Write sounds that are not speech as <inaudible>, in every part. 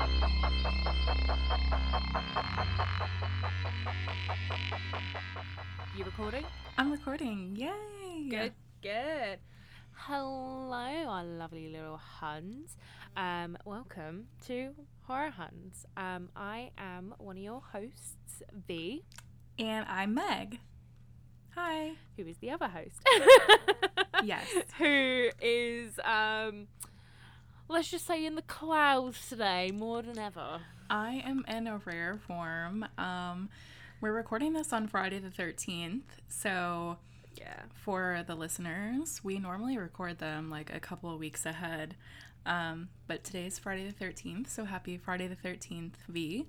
You recording? I'm recording. Yay! Good, good. Hello, our lovely little huns. Um, welcome to Horror Huns. Um, I am one of your hosts, V. And I'm Meg. Hi. Who is the other host? yes. <laughs> Who is um let's just say, in the clouds today more than ever. I am in a rare form. Um, we're recording this on Friday the 13th. So, Yeah. for the listeners, we normally record them like a couple of weeks ahead. Um, but today's Friday the 13th. So, happy Friday the 13th, V.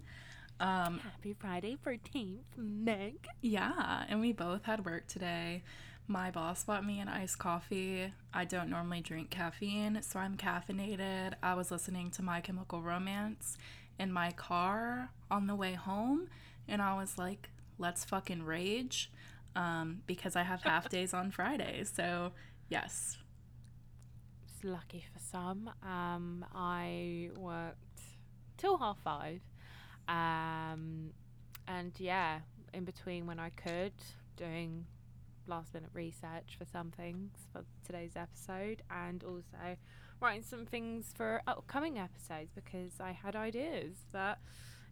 Um, Happy Friday 13th, Meg. Yeah, and we both had work today. My boss bought me an iced coffee. I don't normally drink caffeine, so I'm caffeinated. I was listening to My Chemical Romance in my car on the way home, and I was like, let's fucking rage um, because I have half <laughs> days on Friday. So, yes. It's lucky for some. Um, I worked till half five. Um, and yeah, in between when I could, doing last minute research for some things for today's episode, and also writing some things for upcoming episodes because I had ideas that.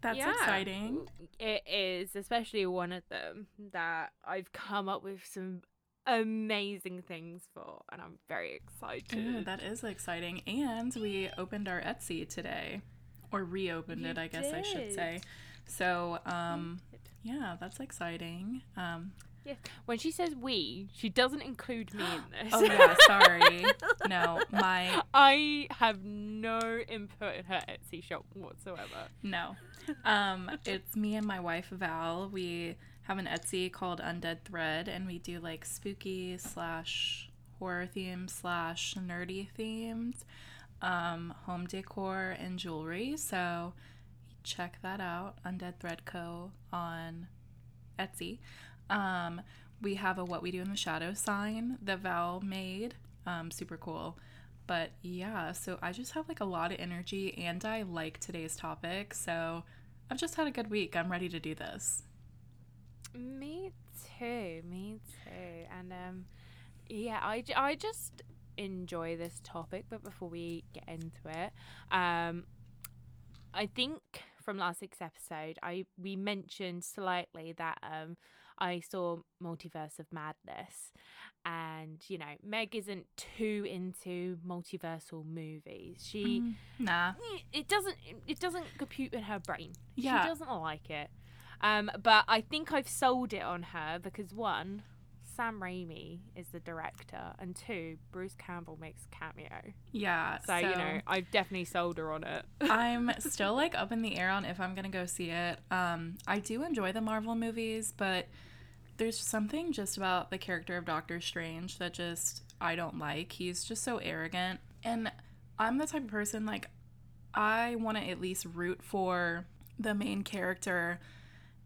That's yeah, exciting. It is, especially one of them that I've come up with some amazing things for, and I'm very excited. That is exciting. And we opened our Etsy today, or reopened You it, I guess I should say. So, um, yeah, that's exciting. Um, Yeah. When she says we, she doesn't include me in <gasps> this. oh yeah, sorry. No, my <laughs> I have no input in her Etsy shop whatsoever. no. Um, it's me and my wife Val. We have an Etsy called Undead Thread, and we do like spooky slash horror themed slash nerdy themed um, home decor and jewelry. So check that out, Undead Thread Co. on Etsy. Um, we have a What We Do in the Shadow sign that Val made. Um, super cool. But yeah, so I just have like a lot of energy and I like today's topic. So I've just had a good week. I'm ready to do this. Me too. Me too. And um, yeah, I just enjoy this topic. But before we get into it, um, I think from last week's episode, I we mentioned slightly that um, I saw Multiverse of Madness, and you know, Meg isn't too into multiversal movies. She Nah. it doesn't it doesn't compute in her brain. Yeah. She doesn't like it. Um, but I think I've sold it on her because one, Sam Raimi is the director, and two, Bruce Campbell makes cameo. Yeah. So, you know, I've definitely sold her on it. <laughs> I'm still like up in the air on if I'm gonna go see it. Um, I do enjoy the Marvel movies, but there's something just about the character of Doctor Strange that just I don't like. He's just so arrogant, and I'm the type of person like I want to at least root for the main character.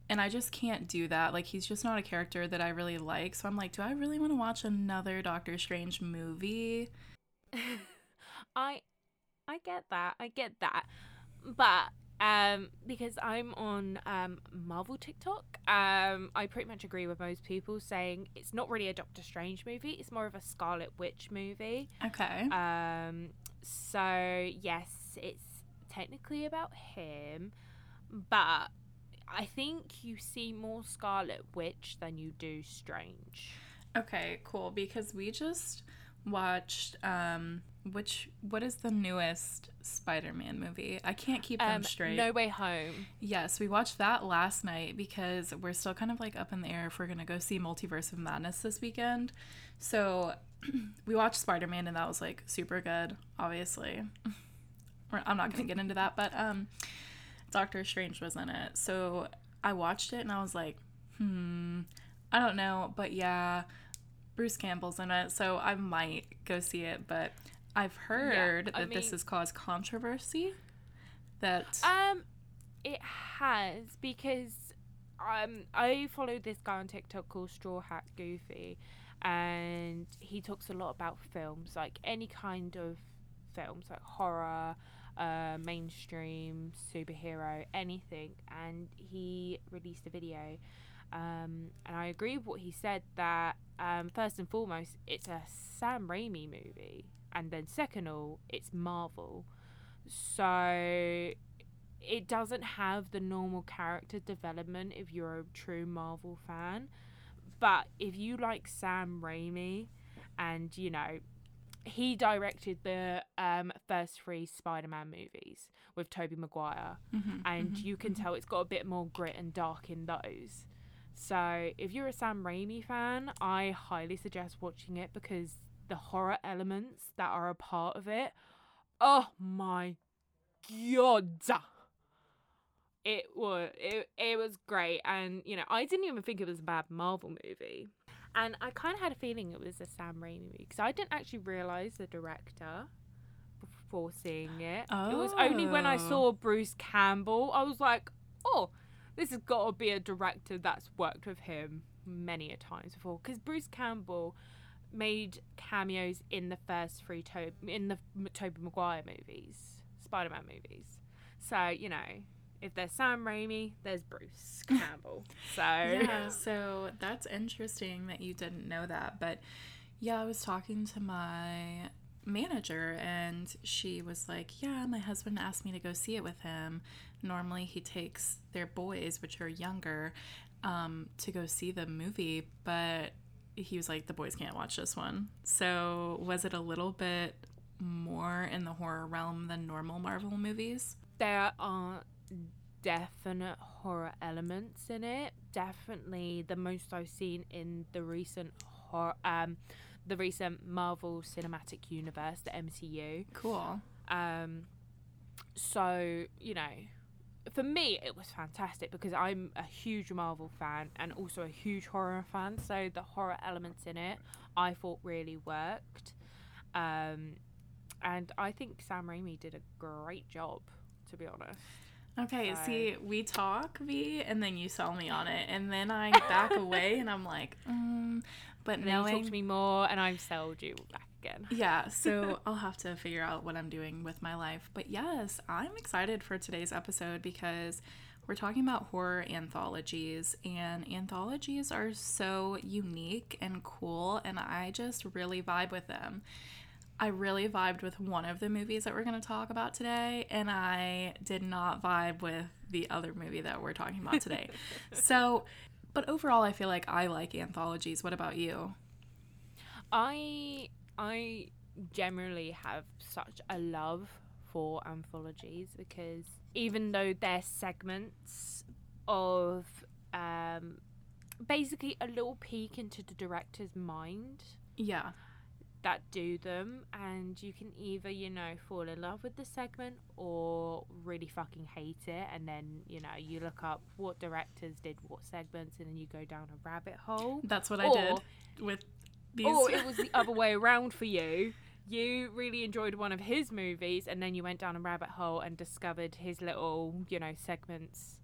And I just can't do that. Like he's just not a character that I really like. So I'm like, do I really want to watch another Doctor Strange movie? <laughs> I I get that. I get that. But um because I'm on um Marvel TikTok, um I pretty much agree with most people saying it's not really a Doctor Strange movie, it's more of a Scarlet Witch movie. Okay. Um so yes, it's technically about him, but I think you see more Scarlet Witch than you do Strange. Okay, cool. Because we just watched um which what is the newest Spider-Man movie? I can't keep them Um, straight. No Way Home. Yes, we watched that last night because we're still kind of like up in the air if we're gonna go see Multiverse of Madness this weekend. So <clears throat> we watched Spider-Man and that was like super good, obviously. <laughs> I'm not gonna get into that, but um Doctor Strange was in it. So I watched it and I was like, hmm, I don't know, but yeah, Bruce Campbell's in it, so I might go see it, but I've heard I that this mean- has caused controversy. That Um, it has because um I follow this guy on TikTok called Straw Hat Goofy, and he talks a lot about films, like any kind of films, like horror, uh, mainstream, superhero, anything. And he released a video Um, and I agree with what he said that um, first and foremost, it's a Sam Raimi movie, and then second all, it's Marvel. So it doesn't have the normal character development if you're a true Marvel fan. But if you like Sam Raimi, and you know, he directed the um, first three Spider-Man movies with Tobey Maguire, Mhm, and mhm, you can mhm. tell it's got a bit more grit and dark in those. So if you're a Sam Raimi fan, I highly suggest watching it because the horror elements that are a part of it, oh my god. It was it, it was great and you know, I didn't even think it was a bad Marvel movie. And I kind of had a feeling it was a Sam Raimi movie because I didn't actually realize the director before seeing it. It was only when I Oh. saw Bruce Campbell, I was like, oh, this has got to be a director that's worked with him many a times before. Because Bruce Campbell made cameos in the first three to- in the Tobey Maguire movies, Spider-Man movies. So you know, if there's Sam Raimi, there's Bruce <laughs> Campbell. So Yeah, <laughs> so that's interesting that you didn't know that. But yeah, I was talking to my manager and she was like, Yeah, my husband asked me to go see it with him. Normally he takes their boys, which are younger, um, to go see the movie, but he was like, The boys can't watch this one. So was it a little bit more in the horror realm than normal Marvel movies? there are definite horror elements in it. Definitely the most I've seen in the recent horror, um, the recent Marvel Cinematic Universe, the MCU. Cool. Um, so you know, for me, it was fantastic because I'm a huge Marvel fan and also a huge horror fan. So the horror elements in it, I thought really worked. Um, and I think Sam Raimi did a great job, to be honest. Okay, So- see, we talk, V, and then you sell me on it, and then I back <laughs> away, and I'm like, mm, but now you talk to me more, and I've sold you back again. <laughs> yeah, so I'll have to figure out what I'm doing with my life. But yes, I'm excited for today's episode because we're talking about horror anthologies, and anthologies are so unique and cool, and I just really vibe with them. I really vibed with one of the movies that we're going to talk about today, and I did not vibe with the other movie that we're talking about today. <laughs> so, but overall, I feel like I like anthologies. What about you? I I generally have such a love for anthologies because even though they're segments of um, basically a little peek into the director's mind Yeah. that do them and you can either you know fall in love with the segment or really fucking hate it and then you know you look up what directors did what segments and then you go down a rabbit hole That's what I did with these. or it was the other way around for you. You really enjoyed one of his movies, and then you went down a rabbit hole and discovered his little, you know, segments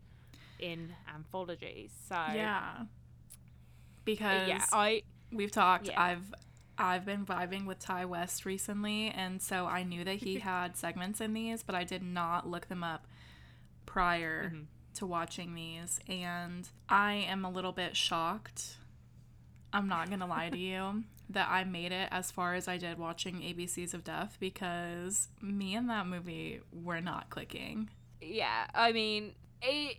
in anthologies. So yeah. Because yeah, I we've talked, yeah. I've I've been vibing with Ti West recently, and so I knew that he <laughs> had segments in these, but I did not look them up prior Mhm. to watching these, and I am a little bit shocked. I'm not gonna lie to you that I made it as far as I did watching ABCs of Death because me and that movie were not clicking. yeah, I mean, it,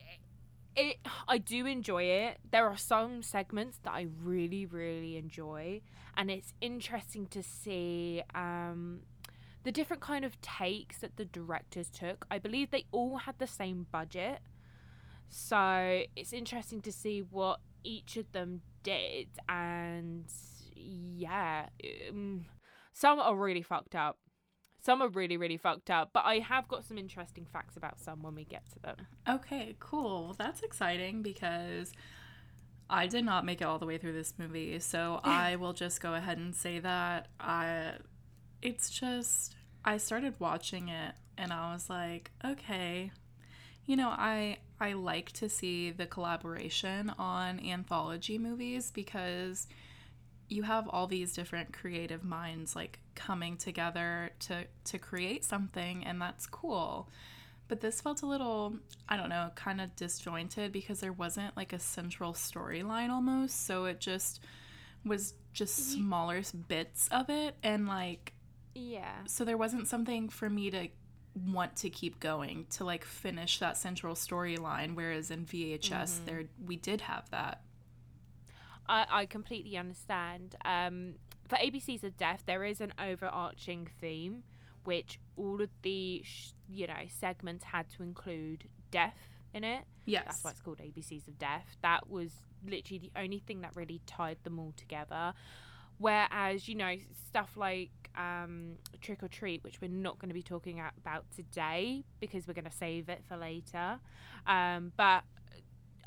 it, I do enjoy it. There are some segments that I really, really enjoy, and it's interesting to see um, the different kind of takes that the directors took. I believe they all had the same budget, so it's interesting to see what each of them did, and yeah, um, some are really fucked up. Some are really, really fucked up, but I have got some interesting facts about some when we get to them. Okay, cool. That's exciting because I did not make it all the way through this movie. So <laughs> I will just go ahead and say that I it's just I started watching it and I was like, okay. You know, I I like to see the collaboration on anthology movies because you have all these different creative minds like coming together to to create something and that's cool But this felt a little, I don't know, kind of disjointed because there wasn't like a central storyline almost. So it just was just mm-hmm. smaller bits of it. And like, Yeah. so there wasn't something for me to want to keep going to like finish that central storyline. Whereas in VHS, there we did have that. I, I completely understand. Um, for ABCs of Death, there is an overarching theme, which all of the sh- you know segments had to include death in it. Yes. That's why it's called ABCs of Death. That was literally the only thing that really tied them all together. Whereas, you know, stuff like um, Trick or Treat, which we're not going to be talking about today because we're going to save it for later. Um, but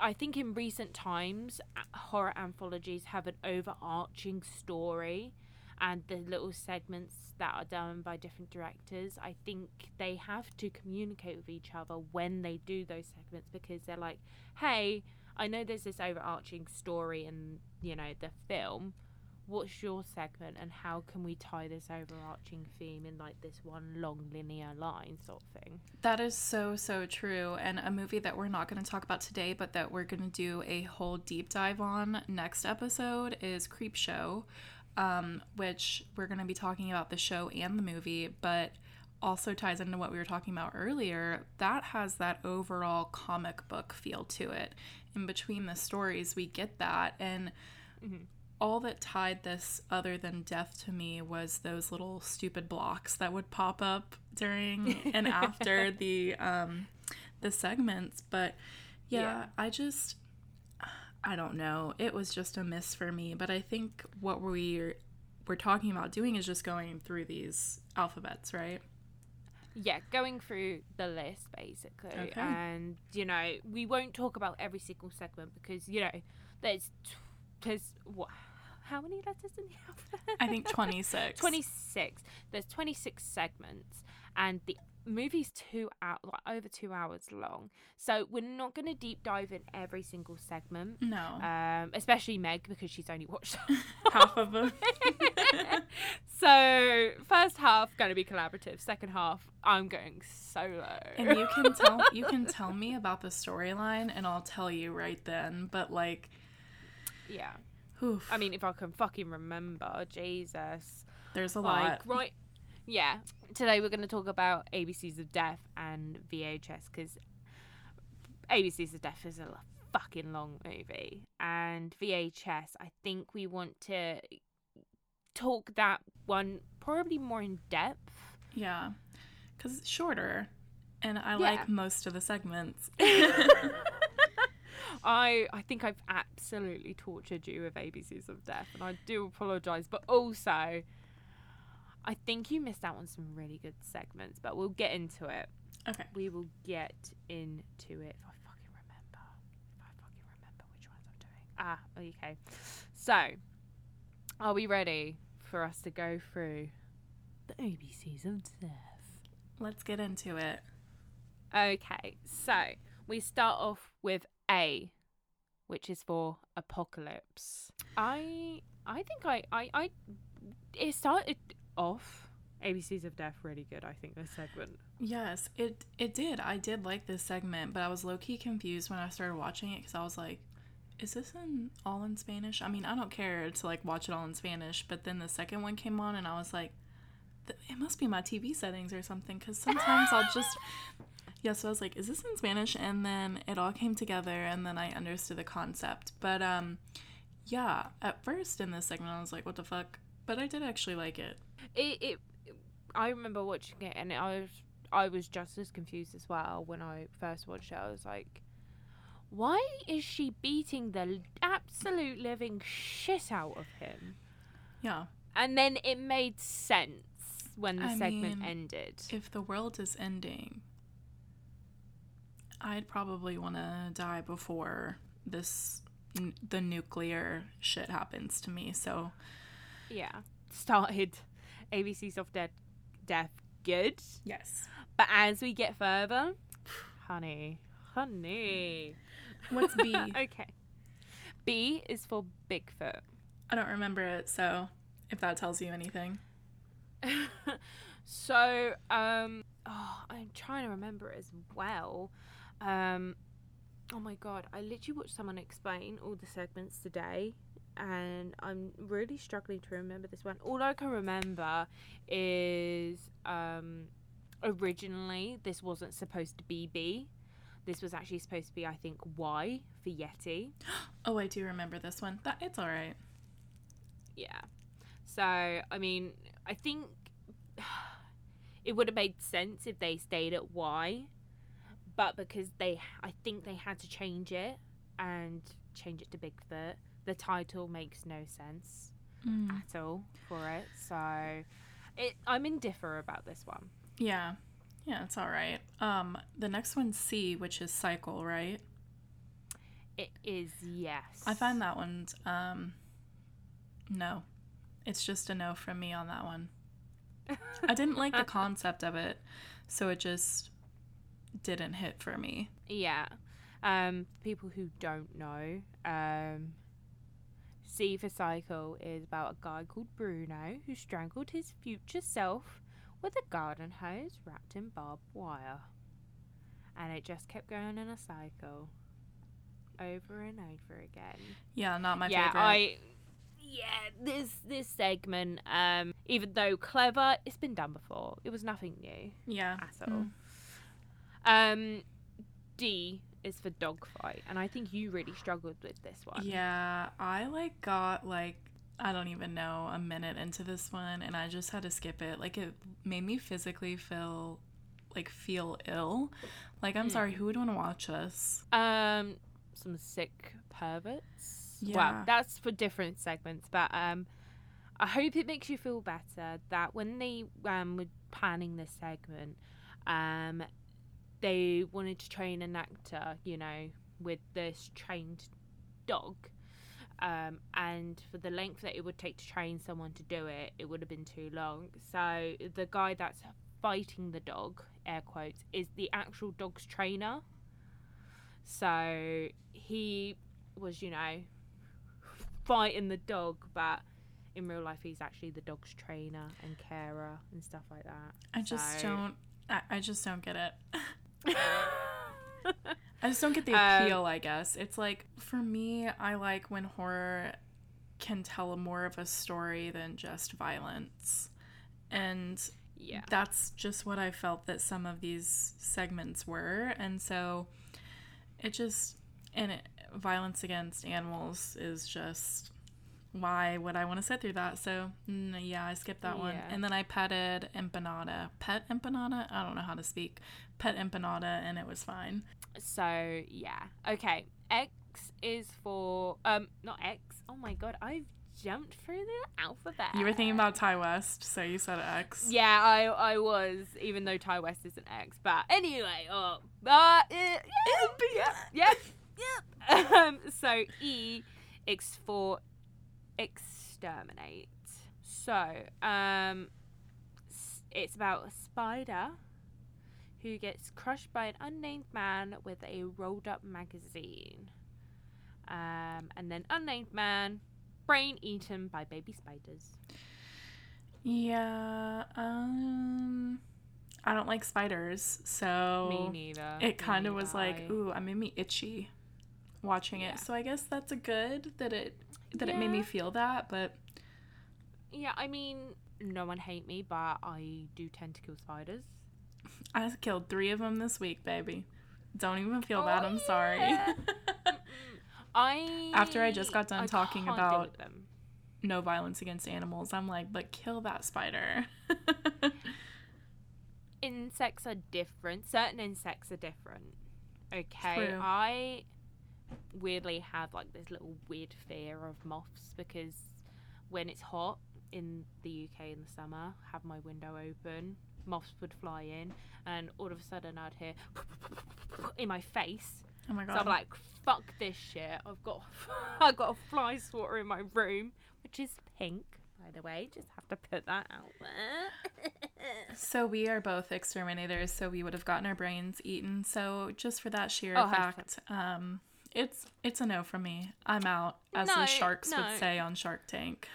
I think in recent times, horror anthologies have an overarching story and the little segments that are done by different directors. I think they have to communicate with each other when they do those segments because they're like, hey, I know there's this overarching story in, you know, the film. What's your segment and how can we tie this overarching theme in like this one long linear line sort of thing? That is so, so true. And a movie that we're not going to talk about today, but that we're going to do a whole deep dive on next episode is Creepshow, um, which we're going to be talking about the show and the movie, but also ties into what we were talking about earlier. That has that overall comic book feel to it. In between the stories, we get that. And all that tied this other than death to me was those little stupid blocks that would pop up during and <laughs> after the um the segments. But yeah, Yeah. i just i don't know. It was just a miss for me. But i think what we're we're talking about doing is just going through these alphabets right? Yeah, going through the list basically, Okay. and you know we won't talk about every single segment because you know there's there's what how many letters in the alphabet? i think <laughs> 26 twenty six. There's twenty six segments, and the movie's two out like over two hours long. So we're not going to deep dive in every single segment. no Um, especially Meg because she's only watched <laughs> half of them <laughs> so first half going to be collaborative. Second half, I'm going solo. and you can tell you can tell me about the storyline and i'll tell you right then but like yeah, oof, I mean, if I can fucking remember, Jesus, there's a like lot right, yeah. Today we're going to talk about ABCs of Death and VHS because ABCs of Death is a fucking long movie, and VHS. I think we want to talk that one probably more in depth. Yeah, because it's shorter, and I Yeah. like most of the segments. <laughs> <laughs> I I think I've absolutely tortured you with ABCs of Death, and I do apologise. But also, I think you missed out on some really good segments. But we'll get into it. okay, We will get into it. If I fucking remember, if I fucking remember which ones I'm doing. Ah, okay. So, are we ready for us to go through the ABCs of Death? let's get into it. Okay, so we start off with A, which is for apocalypse. I I think I I, I it started off ABCs of Death really good. I think this segment. Yes, it it did. I did like this segment, but I was low key confused when I started watching it because I was like, "Is this in all in Spanish?" I mean, I don't care to like watch it all in Spanish, but then the second one came on, and I was like, "It must be my TV settings or something," because sometimes I'll just. Yeah, so I was like, "Is this in Spanish?" And then it all came together, and then I understood the concept. But um, yeah, at first in this segment, I was like, "What the fuck?" But I did actually like it. It, it I remember watching it and I was I was just as confused as well when I first watched it. I was like, why is she beating the absolute living shit out of him? Yeah. And then it made sense when the I segment mean, ended. if the world is ending, I'd probably want to die before this n- the nuclear shit happens to me. So Yeah. Started ABCs of Dead Death good. yes. But as we get further, honey, honey. What's B? <laughs> okay. B is for Bigfoot. I don't remember it. So if that tells you anything, <laughs> so, um, oh, I'm trying to remember it as well. Um, oh my god, I literally watched someone explain all the segments today, and I'm really struggling to remember this one. All I can remember is um, originally this wasn't supposed to be B. This was actually supposed to be, I think, Y for Yeti. <gasps> Oh, I do remember this one. That it's all right. Yeah. So, I mean, I think <sighs> it would have made sense if they stayed at Y, but because they, I think they had to change it and change it to Bigfoot, the title makes no sense Mm. at all for it. So, it, I'm indifferent about this one. Yeah. Yeah, it's all right. Um, the next one's C, which is cycle, right? It is yes. I find that one's um no. It's just a no from me on that one. <laughs> I didn't like the <laughs> concept of it, so it just didn't hit for me. Yeah. Um, people who don't know, um, C for Cycle is about a guy called Bruno who strangled his future self with a garden hose wrapped in barbed wire. And it just kept going in a cycle. Over and over again. Yeah, not my yeah, favorite. I yeah, this this segment, um, even though clever, it's been done before. It was nothing new yeah. at all. Mm. Um, D is for dogfight, and I think you really struggled with this one. Yeah, I like got like I don't even know a minute into this one and I just had to skip it. Like it made me physically feel like feel ill. Like I'm Mm. sorry, who would want to watch this? Um, some sick perverts. Yeah. Well, that's for different segments, but um, I hope it makes you feel better that when they um were planning this segment, um, they wanted to train an actor, you know, with this trained dog. Um, and for the length that it would take to train someone to do it, it would have been too long. So the guy that's fighting the dog, air quotes, is the actual dog's trainer. So he was, you know, fighting the dog, but in real life, he's actually the dog's trainer and carer and stuff like that. I just So- don't I, I just don't get it. <laughs> <laughs> I just don't get the Um, appeal, I guess. It's like for me, I like when horror can tell more of a story than just violence. And yeah. that's just what I felt that some of these segments were. And so it just, and it, violence against animals is just, why would I want to sit through that? So, mm, yeah, I skipped that one. And then I petted empanada. Pet empanada? I don't know how to speak. Pet empanada, and it was fine. So yeah. Okay. X is for um not X. Oh my god, I've jumped through the alphabet. You were thinking about Ti West, so you said X. Yeah, I I was, even though Ti West isn't X. But anyway, oh, uh, uh, yeah, <laughs> yep, yep. <laughs> Um, so E, X for exterminate. So, um, it's about a spider who gets crushed by an unnamed man with a rolled up magazine. Um, and then unnamed man, brain eaten by baby spiders. Yeah, um, I don't like spiders, so Me neither. it kind of was like, ooh, I'm made me itchy watching Yeah. it. So I guess that's a good that it that it made me feel that, but Yeah, I mean, no one hate me, but I do tend to kill spiders. <laughs> I killed three of them this week, baby. Don't even feel Oh, bad. I'm sorry. yeah. <laughs> I After I just got done I talking about- no violence against animals. I'm like, but kill that spider. <laughs> insects are different. Certain insects are different. Okay, True. I weirdly have like this little weird fear of moths because when it's hot in the UK in the summer, have my window open, moths would fly in, and all of a sudden I'd hear <laughs> in my face. oh my god! So. I'm like, fuck this shit. I've got <laughs> I've got a fly swatter in my room, which is pink, by the way. Just have to put that out there. <laughs> So we are both exterminators, so we would have gotten our brains eaten. So just for that sheer Oh, 100%. fact, um, it's it's a no from me. I'm out, as No, the sharks no. would say on Shark Tank.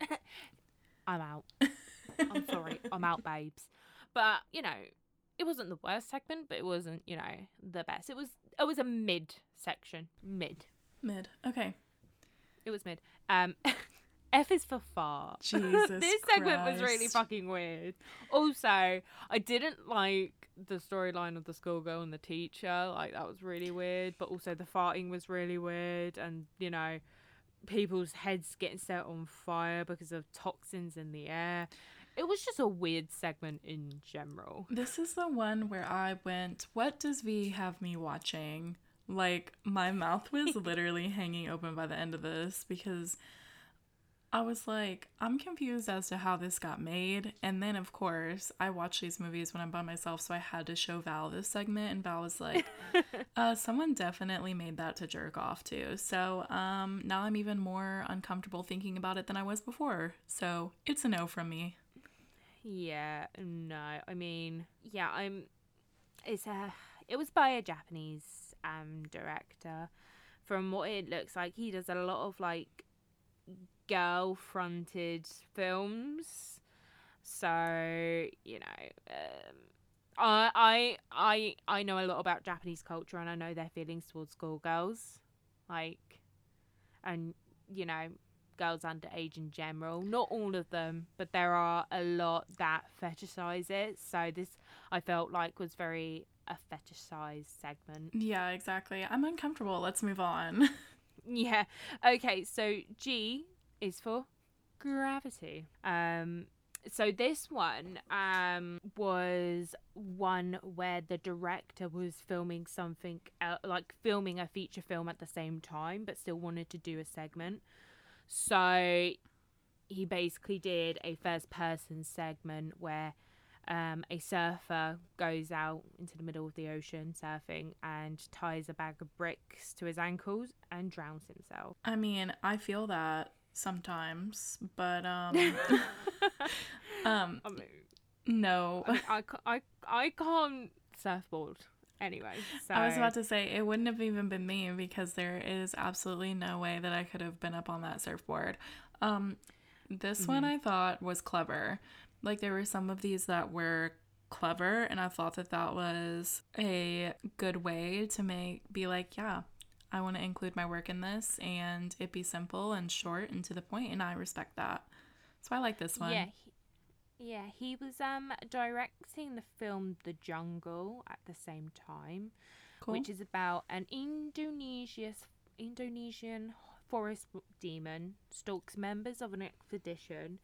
<laughs> I'm out. I'm sorry. I'm out, babes. But, you know, it wasn't the worst segment, but it wasn't, you know, the best. It was it was a mid section. Mid. Mid. Okay. It was mid. Um <laughs> F is for fart. <laughs> Jesus this segment was really fucking weird. Also, I didn't like the storyline of the schoolgirl and the teacher. Like that was really weird. But also the farting was really weird, and you know, people's heads getting set on fire because of toxins in the air. It was just a weird segment in general. This is the one where I went, What does V have me watching? Like, my mouth was <laughs> literally hanging open by the end of this because I was like, I'm confused as to how this got made. And then, of course, I watch these movies when I'm by myself, so I had to show Val this segment, and Val was like, <laughs> uh, someone definitely made that to jerk off to. So um, now I'm even more uncomfortable thinking about it than I was before. So it's a no from me. Yeah, no. I mean, yeah, I'm it's a it was by a Japanese um director. From what it looks like, he does a lot of like girl fronted films. So, you know, um I I I I know a lot about Japanese culture and I know their feelings towards schoolgirls. Like and you know, girls underage in general. Not all of them, but there are a lot that fetishize it. So this I felt like was very a fetishized segment. Yeah, exactly. I'm uncomfortable. Let's move on. <laughs> Yeah. Okay, so G is for gravity. Um so this one um was one where the director was filming something like filming a feature film at the same time but still wanted to do a segment. So he basically did a first person segment where um, a surfer goes out into the middle of the ocean surfing and ties a bag of bricks to his ankles and drowns himself. I mean, I feel that sometimes, but um <laughs> <laughs> um I mean, no. I, I, I, I can't surfboard anyway. So I was about to say it wouldn't have even been me because there is absolutely no way that I could have been up on that surfboard. Um this one I thought was clever. Like there were some of these that were clever and I thought that that was a good way to make be like, yeah, I want to include my work in this and it be simple and short and to the point and I respect that. So I like this one. Yeah, he, yeah, he was um directing the film The Jungle at the same time, Cool. which is about an Indonesian Indonesian forest demon stalks members of an expedition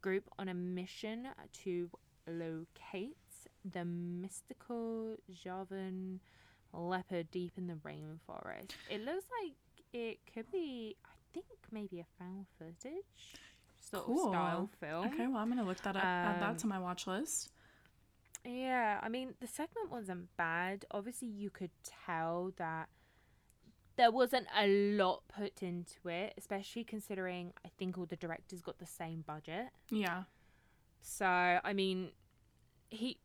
group on a mission to locate the mystical Javan leopard deep in the rainforest. It looks like it could be, I think, maybe a found footage sort Cool. of style film. Okay, well, I'm going to look that up. add Um, that to my watch list. Yeah, I mean, the segment wasn't bad. Obviously, you could tell that there wasn't a lot put into it, especially considering I think all the directors got the same budget. Yeah. So, I mean, he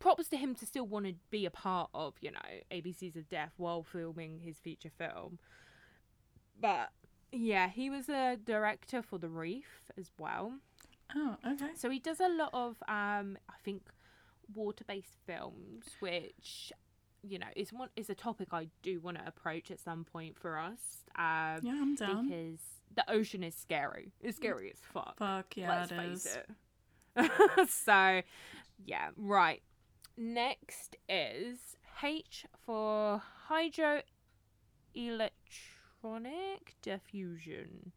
props to him to still want to be a part of, you know, ABCs of Death while filming his feature film. But yeah, he was a director for The Reef as well. Oh, okay. So he does a lot of, um, I think, water-based films, which you know is one is a topic I do want to approach at some point for us. Um, Yeah, I'm down. because the ocean is scary. It's scary as fuck. Fuck yeah, Let's it face is. it. <laughs> so, yeah, right. Next is H for hydroelectronic diffusion.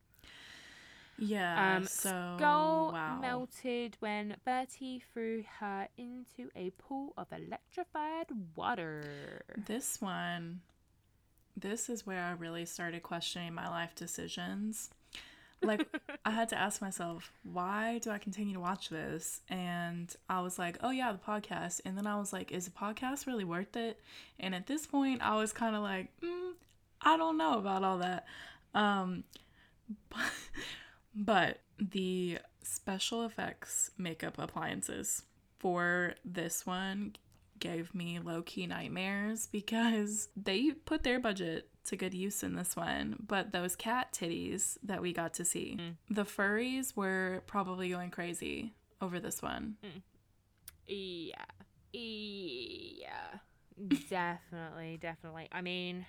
Yeah. Um, so Skull wow. melted when Bertie threw her into a pool of electrified water. This one, this is where I really started questioning my life decisions. Like, I had to <laughs> ask myself, why do I continue to watch this? And I was like, oh, yeah, the podcast. And then I was like, is the podcast really worth it? And at this point, I was kind of like, mm, I don't know about all that. Um, but, <laughs> but the special effects makeup appliances for this one gave me low key nightmares because they put their budget to good use in this one. But those cat titties that we got to see, mm. the furries were probably going crazy over this one. Mm. Yeah. Yeah, <laughs> definitely, definitely. I mean,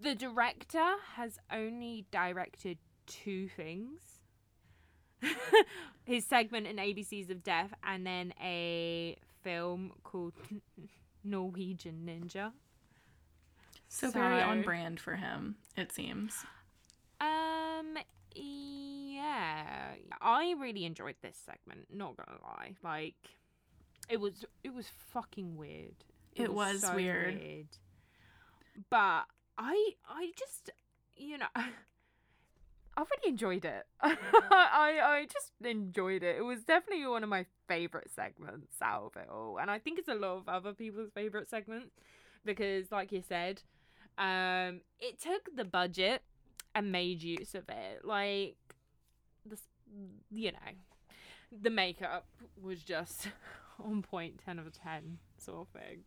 the director has only directed two things. <laughs> His segment in ABCs of Death and then a film called <laughs> Norwegian Ninja. So, very on brand for him, it seems. Um yeah. I really enjoyed this segment, not gonna lie. Like it was it was fucking weird. It was weird. But I I just you know <laughs> I really enjoyed it. <laughs> I I just enjoyed it. It was definitely one of my favorite segments out of it all, and I think it's a lot of other people's favorite segments because, like you said, um, it took the budget and made use of it. Like this, you know, the makeup was just <laughs> on point, ten out of ten sort of thing.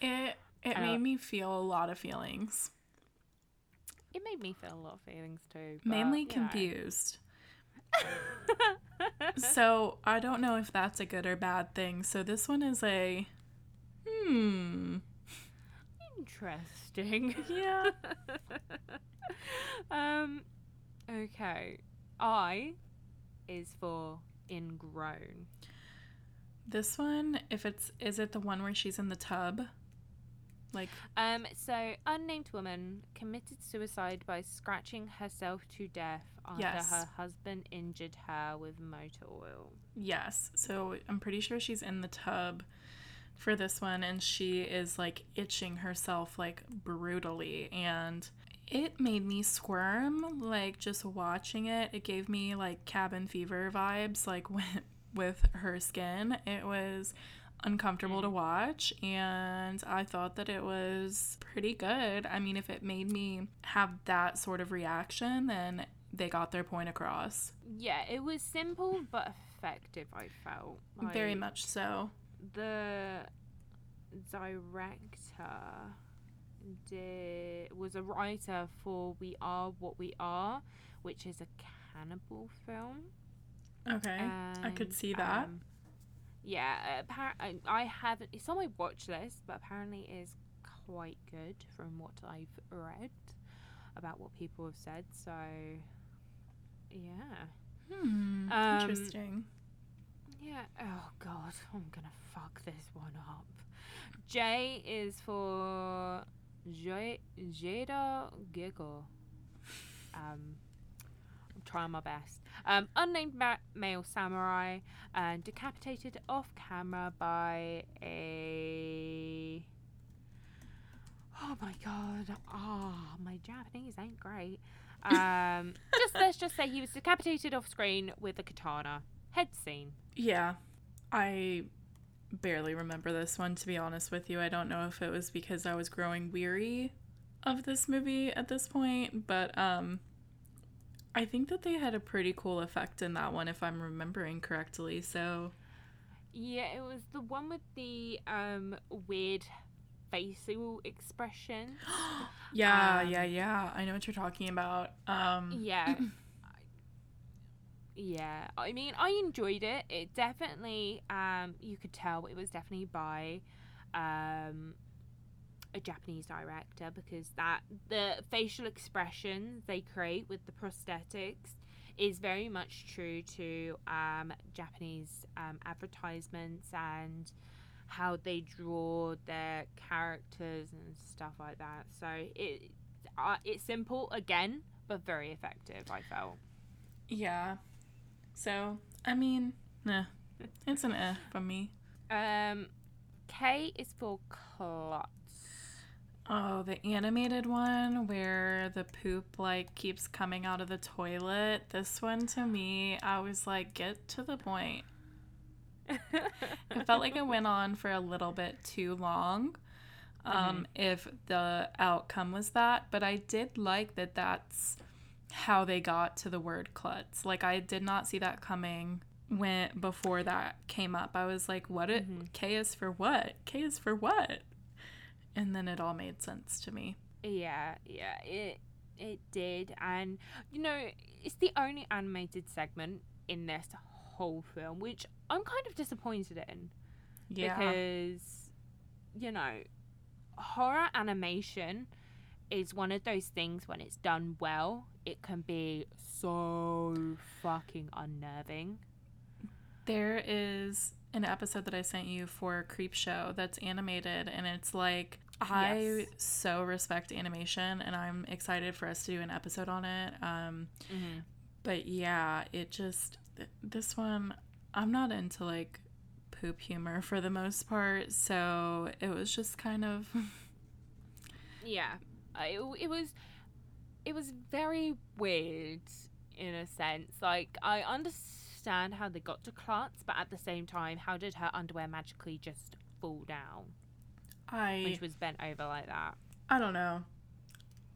It it Uh, made me feel a lot of feelings, It made me feel a lot of feelings too. but, mainly confused. <laughs> So I don't know if that's a good or bad thing. So this one is a hmm. Interesting. Yeah. <laughs> um. Okay. I is for ingrown. This one, if it's is it the one where she's in the tub? Like Um. So, unnamed woman committed suicide by scratching herself to death after Yes. her husband injured her with motor oil. yes. So I'm pretty sure she's in the tub for this one and she is like itching herself like brutally and it made me squirm like just watching it. It gave me like cabin fever vibes like <laughs> with with her skin. It was uncomfortable to mm. watch and I thought that it was pretty good. I mean, if it made me have that sort of reaction, then they got their point across. Yeah, it was simple but effective. I felt Very much so. The director did was a writer for We Are What We Are, which is a cannibal film. Okay. I could see that. um, yeah, appar- I, I haven't. It's on my watch list, but apparently it is quite good from what I've read about what people have said. So, yeah, Hmm. um, interesting. Yeah. Oh God, I'm gonna fuck this one up. J is for J- Jada Giggle. Um, I'm trying my best. Um, unnamed ma- male samurai and decapitated off camera by a. Oh my god! Ah, my Japanese ain't great. Um, just let's just say he was decapitated off screen with a katana. Head scene. Yeah. I barely remember this one, to be honest with you. I don't know if it was because I was growing weary of this movie at this point, but um, I think that they had a pretty cool effect in that one, if I'm remembering correctly. So, Yeah, it was the one with the um weird facial expression. <gasps> yeah, Um, yeah, yeah. I know what you're talking about. Um, Yeah. <clears throat> Yeah, I mean, I enjoyed it. It definitely, um, you could tell it was definitely by, um, a Japanese director because that the facial expressions they create with the prosthetics is very much true to um, Japanese um, advertisements and how they draw their characters and stuff like that. So it uh, it's simple again, but very effective. I felt. yeah. So, I mean, nah. It's an eh from me. Um, K is for klutz. Oh, the animated one where the poop like keeps coming out of the toilet. This one to me, I was like, get to the point. It felt like it went on for a little bit too long. Um, if the outcome was that, but I did like that that's how they got to the word klutz. Like I did not see that coming when before that came up. I was like, what it Mhm. K is for what? K is for what? And then it all made sense to me. Yeah, yeah, it it did, and you know, it's the only animated segment in this whole film, which I'm kind of disappointed in. Yeah. because you know horror animation is one of those things when it's done well it can be so fucking unnerving There is an episode that I sent you for Creepshow that's animated, and it's like I Yes. so respect animation, and I'm excited for us to do an episode on it. Um, mm-hmm. but yeah, it just this one I'm not into like poop humor for the most part, so it was just kind of <laughs> yeah it, it was it was very weird in a sense like i understand how they got to klutz but at the same time how did her underwear magically just fall down I she was bent over like that I don't know.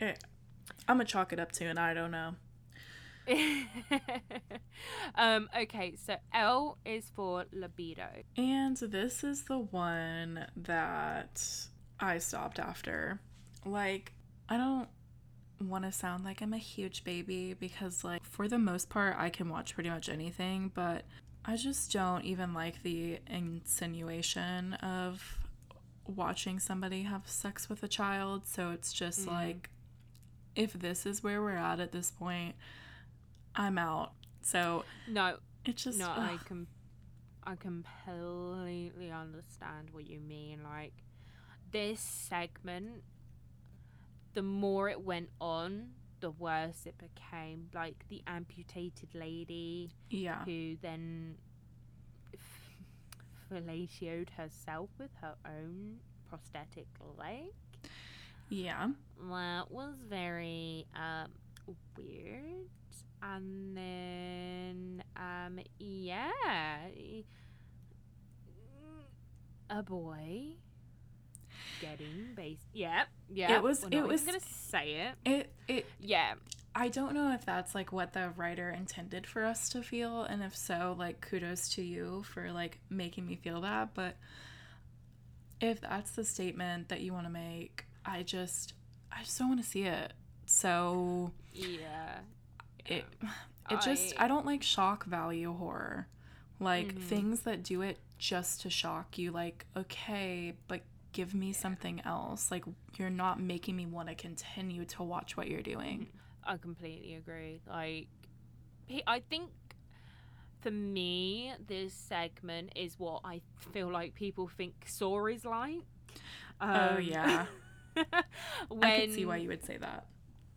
It, I'm gonna chalk it up to, and I don't know. <laughs> um okay so l is for libido And this is the one that I stopped after. Like, I don't want to sound like I'm a huge baby because, like, for the most part, I can watch pretty much anything, but I just don't even like the insinuation of watching somebody have sex with a child. So it's just Mm. like, if this is where we're at at this point, I'm out. So no it's just. no i can i completely understand what you mean like this segment the more it went on the worse it became like the amputated lady yeah. who then fellatioed herself with her own prosthetic leg Yeah. that was very um weird and then um yeah a boy getting base yeah yeah It was- it was- gonna say it It it yeah I don't know if that's like what the writer intended for us to feel and if so like kudos to you for like making me feel that but if that's the statement that you want to make I just I just don't want to see it. So yeah it it just I- don't like shock value horror. Like Mhm. things that do it just to shock you like okay, but give me something else. Like you're not making me want to continue to watch what you're doing. I completely agree. Like, I think for me, this segment is what I feel like people think Saw is like. Oh, Um, yeah. when, <laughs> I could see why you would say that.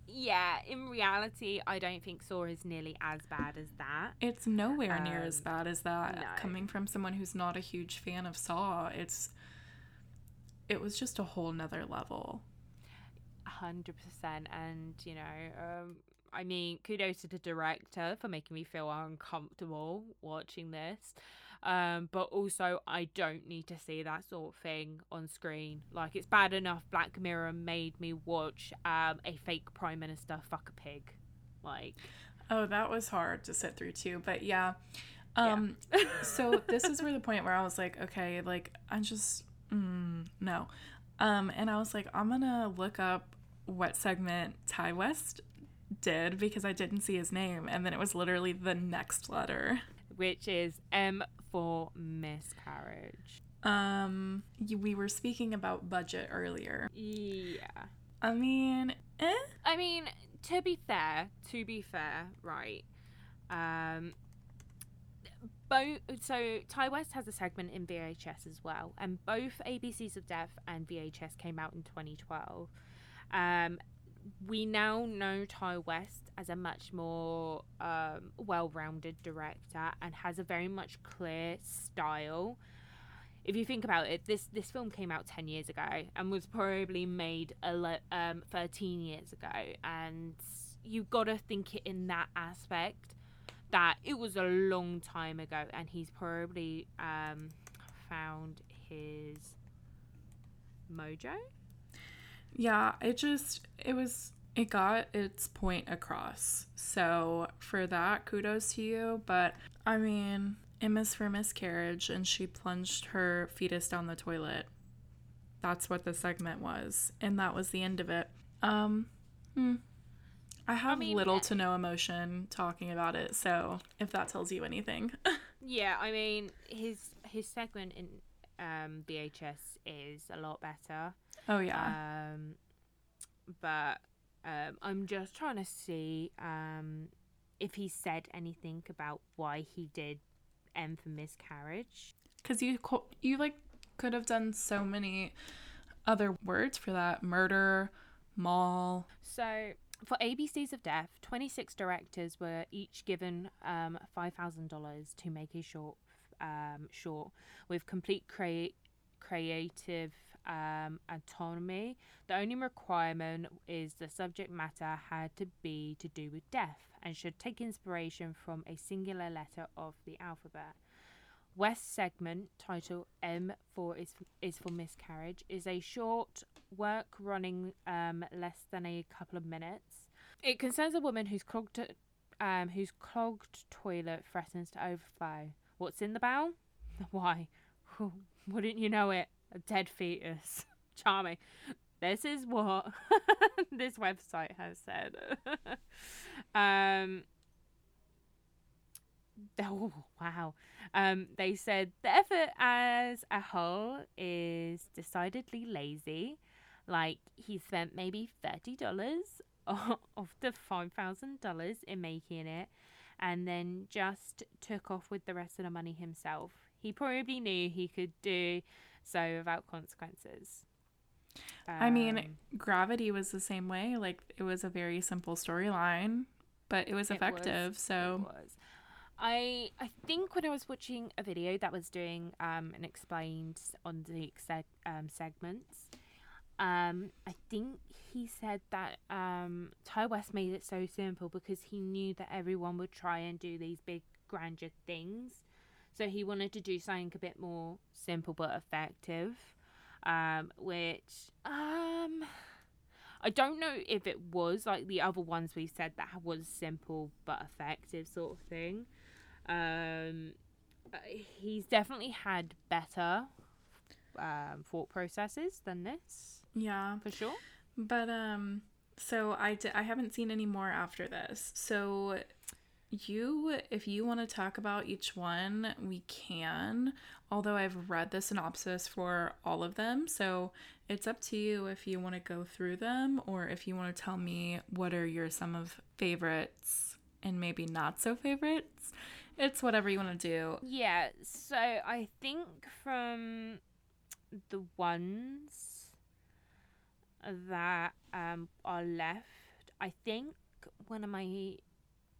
Yeah, in reality, I don't think Saw is nearly as bad as that. It's nowhere near as Um, bad as that. no. Coming from someone who's not a huge fan of Saw, it's it was just a whole nother level. hundred percent and you know um i mean kudos to the director for making me feel uncomfortable watching this um but also i don't need to see that sort of thing on screen like it's bad enough black mirror made me watch um a fake prime minister fuck a pig like Oh, that was hard to sit through too. But yeah. Yeah. Um <laughs> so this is where the point where I was like, okay, like I'm just mm, no. Um and I was like, I'm gonna look up what segment Ti West did because I didn't see his name and then it was literally the next letter. which is m for miscarriage Um we were speaking about budget earlier. yeah I mean, eh? I mean, to be fair, to be fair, right? Um, both. So Ti West has a segment in VHS as well, and both ABCs of Death and VHS came out in 2012. Um, we now know Ti West as a much more um, well-rounded director and has a very much clear style. If you think about it, this this film came out ten years ago and was probably made um, thirteen years ago, and you've got to think it in that aspect that it was a long time ago, and he's probably um, found his mojo. Yeah, it just it was it got its point across. So for that, kudos to you. But I mean, Emma's for miscarriage and she plunged her fetus down the toilet. That's what the segment was. And that was the end of it. Um hmm. I have mean, little to no emotion talking about it, so if that tells you anything. <laughs> Yeah, I mean his his segment in um, VHS is a lot better. Oh yeah. Um, but um, I'm just trying to see um, if he said anything about why he did end for miscarriage. Because you co- you like could have done so many other words for that murder, mall. So for ABCs of Death, 26 directors were each given um, $5,000 to make a short um, short with complete crea- creative um, autonomy. The only requirement is the subject matter had to be to do with death and should take inspiration from a singular letter of the alphabet. West segment title M for is is for miscarriage is a short work running um, less than a couple of minutes. It concerns a woman whose clogged um, whose clogged toilet threatens to overflow. What's in the bowl? <laughs> Why? <laughs> Wouldn't you know it? A dead fetus. <laughs> Charming. This is what this website has said. um. <laughs> Oh wow. Um, they said the effort as a whole is decidedly lazy. Like he spent maybe thirty dollars <laughs> of the five thousand dollars in making it, and then just took off with the rest of the money himself. He probably knew he could do so without consequences. I mean, Um, Gravity was the same way. Like it was a very simple storyline, but it was It effective. was, so it was. I I think when I was watching a video that was doing um and explained on the seg- um segments, um I think he said that um Ti West made it so simple because he knew that everyone would try and do these big grandeur things, so he wanted to do something a bit more simple but effective, um which um. I don't know if it was like the other ones we said that was simple but effective sort of thing. Um, uh, he's definitely had better um, thought processes than this yeah. for sure. But um, so I di- I haven't seen any more after this. So you, if you want to talk about each one, we can. Although I've read the synopsis for all of them, so it's up to you if you want to go through them or if you want to tell me what are your some of favorites and maybe not so favorites. It's whatever you want to do. Yeah, so I think from the ones that um, are left, I think one of my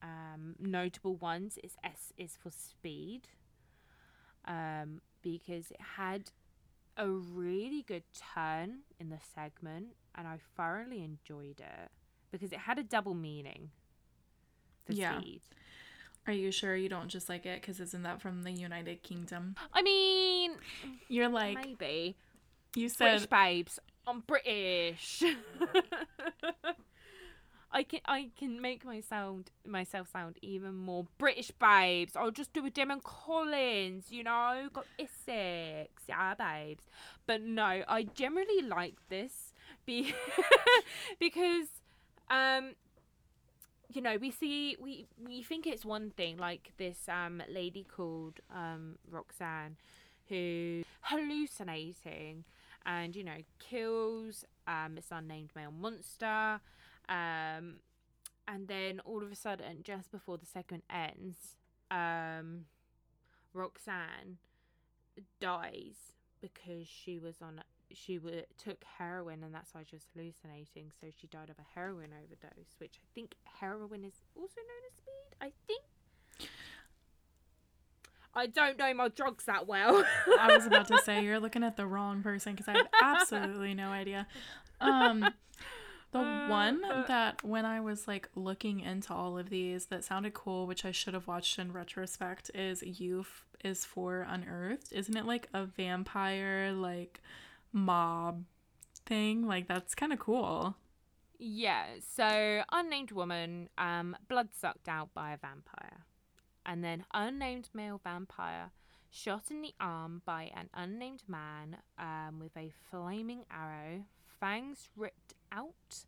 um, notable ones is S is for speed, um, because it had a really good turn in the segment, and I thoroughly enjoyed it because it had a double meaning for Yeah. speed. Are you sure you don't just like it because isn't that from the United Kingdom? I mean, You're like maybe. you said British babes. I'm British. <laughs> I can I can make my sound myself sound even more British babes. I'll just do a Gemma Collins, you know, got Essex, yeah, babes. But no, I generally like this be <laughs> because um you know, we see we we think it's one thing, like this um lady called um Roxanne who hallucinating and you know kills um this unnamed male monster um and then all of a sudden just before the segment ends um roxanne dies because she was on she w- took heroin and that's why she was hallucinating so she died of a heroin overdose which i think heroin is also known as speed i think i don't know my drugs that well I was about to say <laughs> you're looking at the wrong person because I have absolutely no idea. Um, the Uh, one uh. that when I was like looking into all of these that sounded cool, which I should have watched in retrospect, is "Youth is for Unearthed." Isn't it like a vampire like mob thing? Like that's kind of cool. Yeah, so unnamed woman, um, blood sucked out by a vampire. And then unnamed male vampire shot in the arm by an unnamed man um, with a flaming arrow, fangs ripped out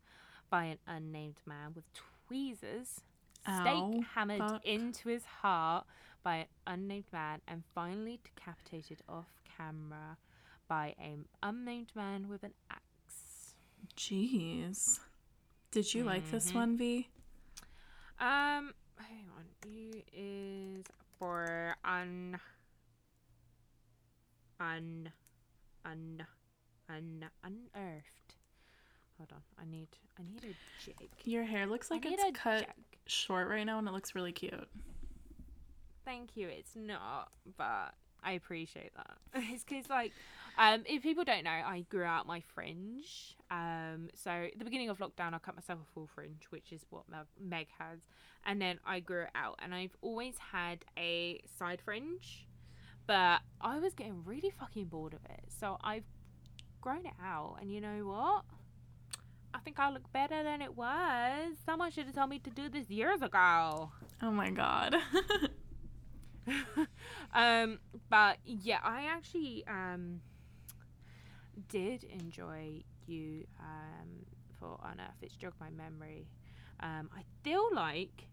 by an unnamed man with tweezers, Ow, stake hammered fuck. into his heart by an unnamed man, and finally decapitated off camera by an unnamed man with an axe. Jeez. Did you like this Mhm. one, V? Um, hang on. U is for un, un, un, un, unearthed. Hold on. I need. I need a jig. Your hair looks like it's cut jig. short right now and it looks really cute. Thank you. It's not, but I appreciate that. <laughs> it's because like, um, if people don't know, I grew out my fringe. Um, so at the beginning of lockdown, I cut myself a full fringe, which is what Meg, Meg has, and then I grew it out, and I've always had a side fringe, but I was getting really fucking bored of it, so I've grown it out, and you know what? I think I look better than it was. Someone should have told me to do this years ago. Oh my god. <laughs> um, but yeah, I actually um did enjoy you um for Unearth. It's jogged my memory. Um, I feel like,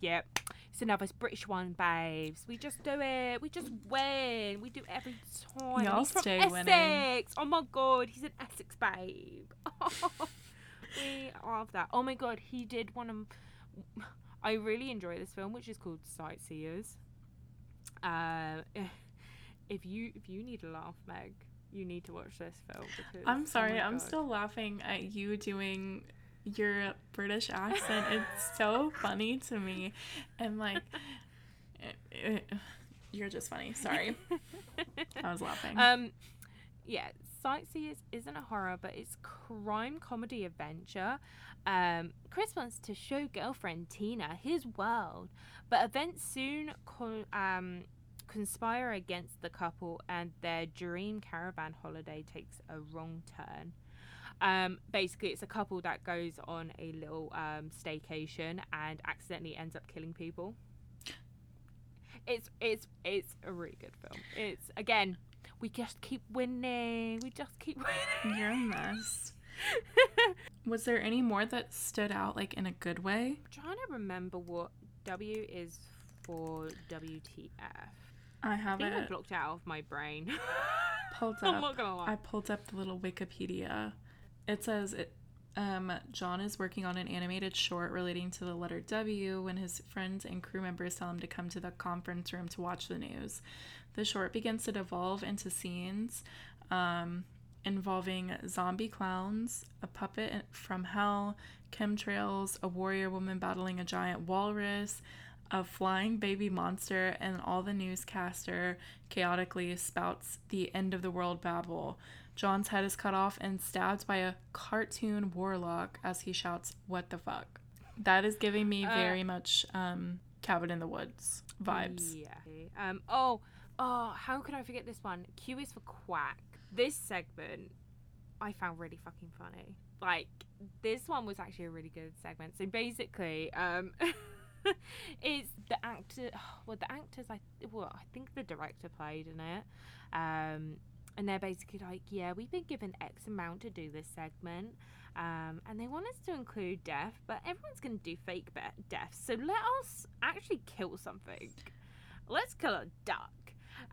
yep, it's another British one, babes. We just do it. We just win. We do every time. Y'all He's from Essex. winning. Oh my god, he's an Essex babe. <laughs> we love that. Oh my god, he did one of. I really enjoy this film, which is called Sightseers. Uh, <laughs> if you if you need a laugh, Meg, you need to watch this film. Because, I'm oh sorry, my I'm God. still laughing at you doing your British accent. it's so funny to me. And like, eh, <laughs> eh, you're just funny. Sorry. <laughs> I was laughing. Um, yeah, Sightseers isn't a horror, but it's crime comedy adventure. Um, Chris wants to show girlfriend Tina his world, but events soon co- um, conspire against the couple, and their dream caravan holiday takes a wrong turn. Um, basically, it's a couple that goes on a little um, staycation and accidentally ends up killing people. It's it's it's a really good film. It's again, we just keep winning. We just keep <laughs> winning. You're a mess. <laughs> Was there any more that stood out like in a good way? I'm trying to remember what W is for WTF. I I have think I it blocked out of my brain. pulled <laughs> I'm not gonna lie. I pulled up the little Wikipedia. It says it um, John is working on an animated short relating to the letter W when his friends and crew members tell him to come to the conference room to watch the news. The short begins to devolve into scenes um, involving zombie clowns, a puppet from hell, chemtrails, a warrior woman battling a giant walrus, a flying baby monster, and all the newscaster chaotically spouts the end of the world babble. John's head is cut off and stabbed by a cartoon warlock as he shouts, What the fuck? That is giving me Uh, very much um, Cabin in the Woods vibes. Yeah. Um. Oh. Oh. How could I forget this one? Q is for quack. This segment, I found really fucking funny. Like this one was actually a really good segment. So basically, um. <laughs> <laughs> it's the actor <sighs> well the actors i well i think the director played in it um and they're basically like yeah we've been given x amount to do this segment um, and they want us to include death, but everyone's going to do fake be- deaths. So let us actually kill something. Let's kill a duck.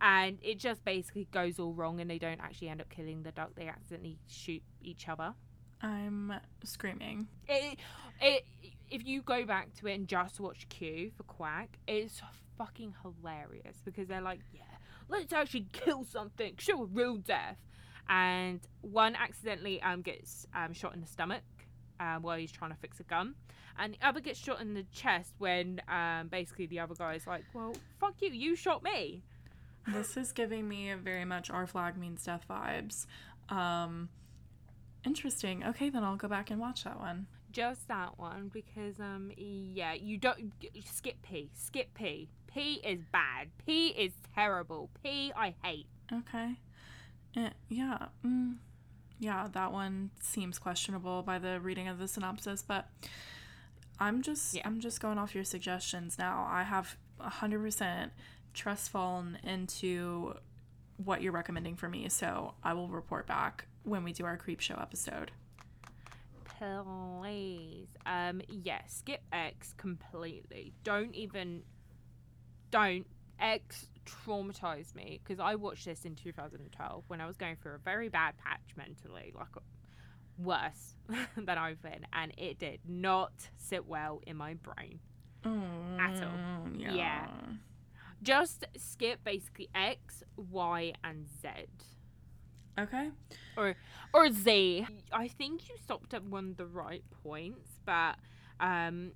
And it just basically goes all wrong, and they don't actually end up killing the duck. They accidentally shoot each other. I'm screaming. It, it, if you go back to it and just watch Q for Quack, it's fucking hilarious because they're like, yeah, let's actually <laughs> kill something, show a real death. And one accidentally um gets um shot in the stomach um, while he's trying to fix a gun, and the other gets shot in the chest when um basically the other guy's like, well, fuck you, you shot me. This is giving me very much our flag means death vibes. Um, interesting. Okay, then I'll go back and watch that one. Just that one because um yeah you don't skip P skip P P is bad P is terrible P I hate Okay. Eh, yeah. Mm, yeah, that one seems questionable by the reading of the synopsis, but I'm just Yeah. I'm just going off your suggestions now. I have 100% trust fallen into what you're recommending for me, so I will report back when we do our Creepshow episode. Please um yeah skip X completely don't even don't X traumatized me because I watched this in 2012 when I was going through a very bad patch mentally, like worse <laughs> than I've been, and it did not sit well in my brain. At all. Mm, Yeah. Yeah. Just skip basically X, Y, and Z. Okay. or or Z. I think you stopped at one of the right points, but um,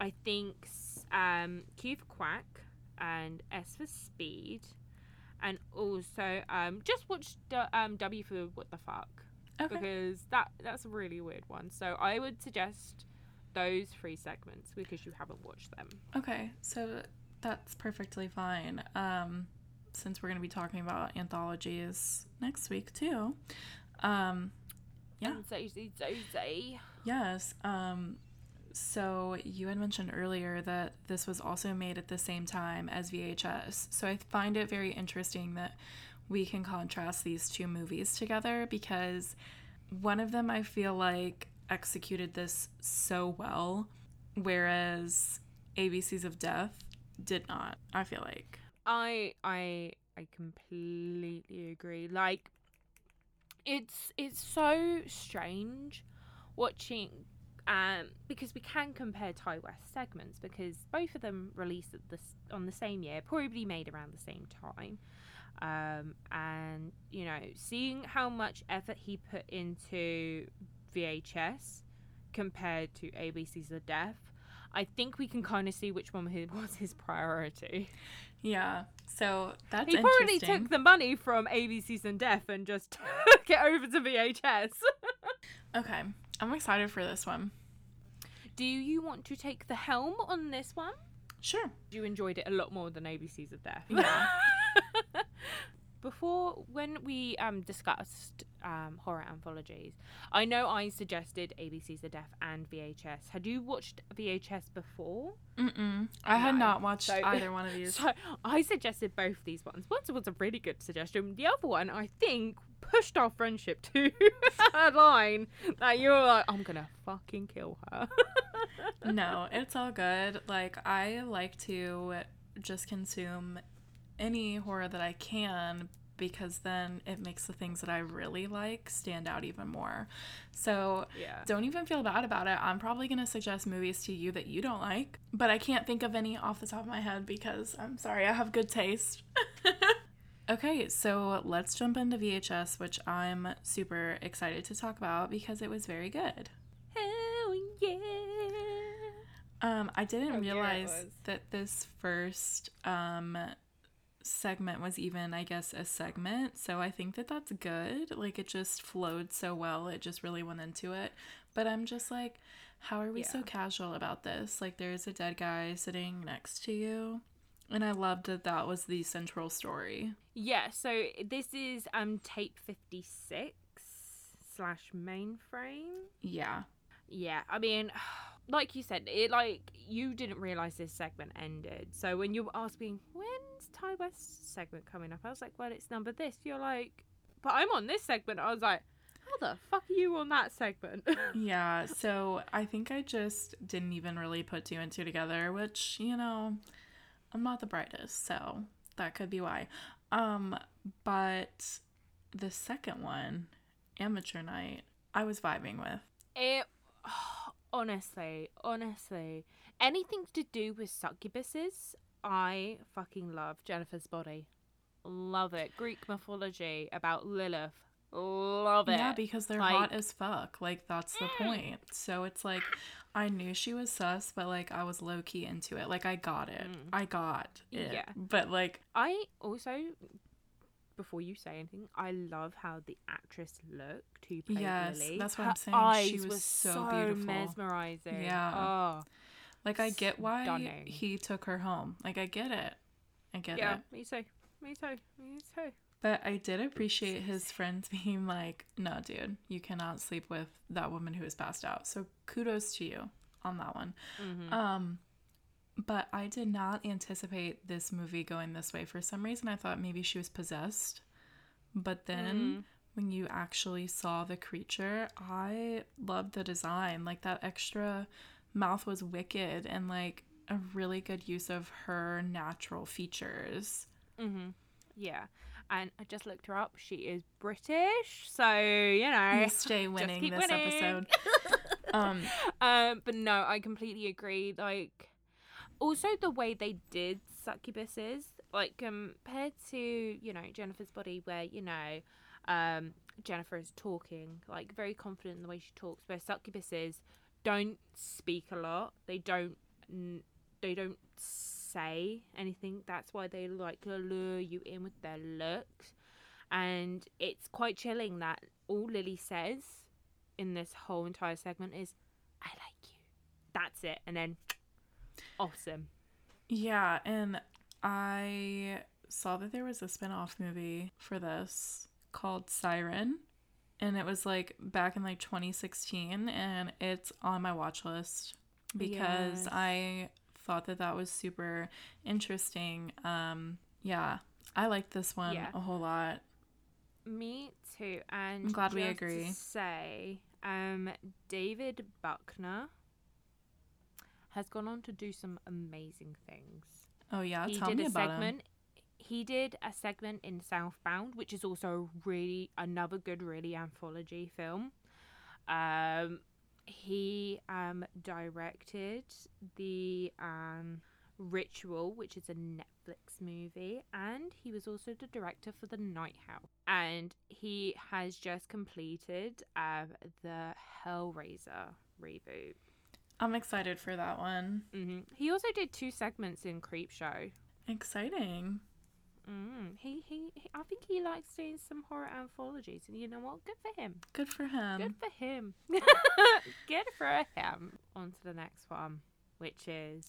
I think um, Q for Quack and S for Speed, and also um, just watch the, um, W for What the Fuck Okay. because that that's a really weird one. So I would suggest those three segments because you haven't watched them. Okay. So that's perfectly fine. Um, since we're going to be talking about anthologies next week too. Um, Yeah. And Z Z Z Z. yes. Um, so you had mentioned earlier that this was also made at the same time as VHS. So I find it very interesting that we can contrast these two movies together because one of them I feel like executed this so well, whereas ABCs of Death did not. I feel like. I I I completely agree. Like it's it's so strange watching um because we can compare Ti West segments because both of them released at this on the same year, probably made around the same time. Um and you know, seeing how much effort he put into VHS compared to ABC's The Death, I think we can kind of see which one <laughs> was his priority. Yeah. So that's He probably took the money from ABC's and Deaf and just <laughs> took it over to VHS. <laughs> Okay. I'm excited for this one. Do you want to take the helm on this one? Sure. You enjoyed it a lot more than ABC's of Death. Yeah. <laughs> Before, when we um, discussed um, horror anthologies, I know I suggested ABC's The Death and VHS. Had you watched VHS before? Mm-mm. I had not watched So- either one of <laughs> these. So I suggested both these ones. One was a really good suggestion. The other one, I think, pushed our friendship to <laughs> a line that you were like, I'm gonna fucking kill her. <laughs> no, it's all good. Like I like to just consume any horror that I can because then it makes the things that I really like stand out even more. So yeah. don't even feel bad about it. I'm probably going to suggest movies to you that you don't like, but I can't think of any off the top of my head because I'm sorry, I have good taste. <laughs> okay, so let's jump into VHS, which I'm super excited to talk about because it was very good. Hell yeah. Um, I didn't Oh, realize was. that this first um segment was even, I guess, a segment. So I think that that's good. Like it just flowed so well. It just really went into it. But I'm just like, how are we so casual about this? Like there's a dead guy sitting next to you. And I loved that that was the central story. Yeah, so this is um tape 56 slash mainframe. Yeah. Yeah, I mean, <sighs> like you said, it like you didn't realize this segment ended. So when you were asking when's Ti West's segment coming up, I was like, well, it's number this. You're like, but I'm on this segment. I was like, how the fuck are you on that segment? <laughs> Yeah. So I think I just didn't even really put two and two together, which, you know, I'm not the brightest, so that could be why. Um, but the second one, Amateur Night, I was vibing with. it honestly, honestly, anything to do with succubuses, I fucking love Jennifer's body. Love it. Greek mythology about Lilith. Love it. Yeah, because they're Like- hot as fuck. Like that's the point. So it's like I knew she was sus, but like I was low key into it. Like I got it. Mm. I got it. Yeah. But like I also, before you say anything, I love how the actress looked who played Yes, Lily. that's what Her I'm saying. Eyes She was were so beautiful. mesmerizing. Yeah. Oh, like I get why Stunning. he took her home. Like I get it. I get yeah. it. Yeah, me too. Me too. Me too. But I did appreciate his friends <laughs> being like, no, dude, you cannot sleep with that woman who is passed out. So kudos to you on that one. Mhm. Um, but I did not anticipate this movie going this way. For some reason, I thought maybe she was possessed. But then Mm. when you actually saw the creature, I loved the design. Like that extra mouth was wicked and like a really good use of her natural features. Mm-hmm. Yeah. And I just looked her up. She is British, so you know. You stay winning this winning. episode. <laughs> um, um, but no, I completely agree. Like, also the way they did succubuses, like compared to you know Jennifer's body, where you know, um, Jennifer is talking like very confident in the way she talks. Where succubuses don't speak a lot. They don't. They don't say anything. That's why they like lure you in with their looks, and it's quite chilling that all Lily says in this whole entire segment is, "I like you." That's it, and then awesome. yeah, and I saw that there was a spin-off movie for this called Siren. And it was like back in like 2016 and it's on my watch list because Yes. I thought that that was super interesting. Um yeah, I like this one Yeah. a whole lot. Me too. And I'm glad we agree. say, um, David Bruckner has gone on to do some amazing things. Oh yeah, he tell did me a about segment. him. He did a segment in Southbound, which is also really another good, really anthology film. Um, he um directed the um Ritual, which is a Netflix movie, and he was also the director for The Night House. And he has just completed um the Hellraiser reboot. I'm excited for that one. hmm He also did two segments in Creepshow. Exciting. Mm, he, he, he, I think he likes doing some horror anthologies, and you know what? Good for him. Good for him. Good for him. <laughs> Good for him. On to the next one, which is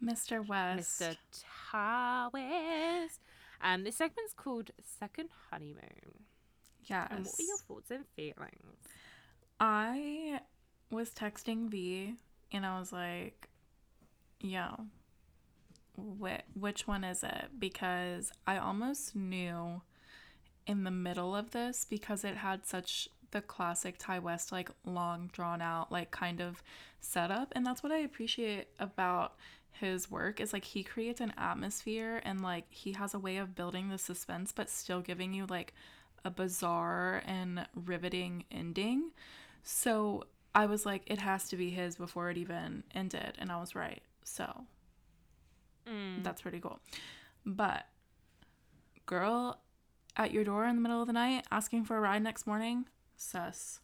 Mr. West. Mr. Towers. Um, this segment's called Second Honeymoon. Yes. And what are your thoughts and feelings? I was texting V and I was like, yo, whi- which one is it? Because I almost knew in the middle of this because it had such the classic Ti West, like long drawn out, like kind of setup. And that's what I appreciate about his work is like he creates an atmosphere and like he has a way of building the suspense but still giving you like a bizarre and riveting ending. So I was like, it has to be his before it even ended. And I was right. So Mm. that's pretty cool. But, girl, at your door in the middle of the night asking for a ride next morning, sus.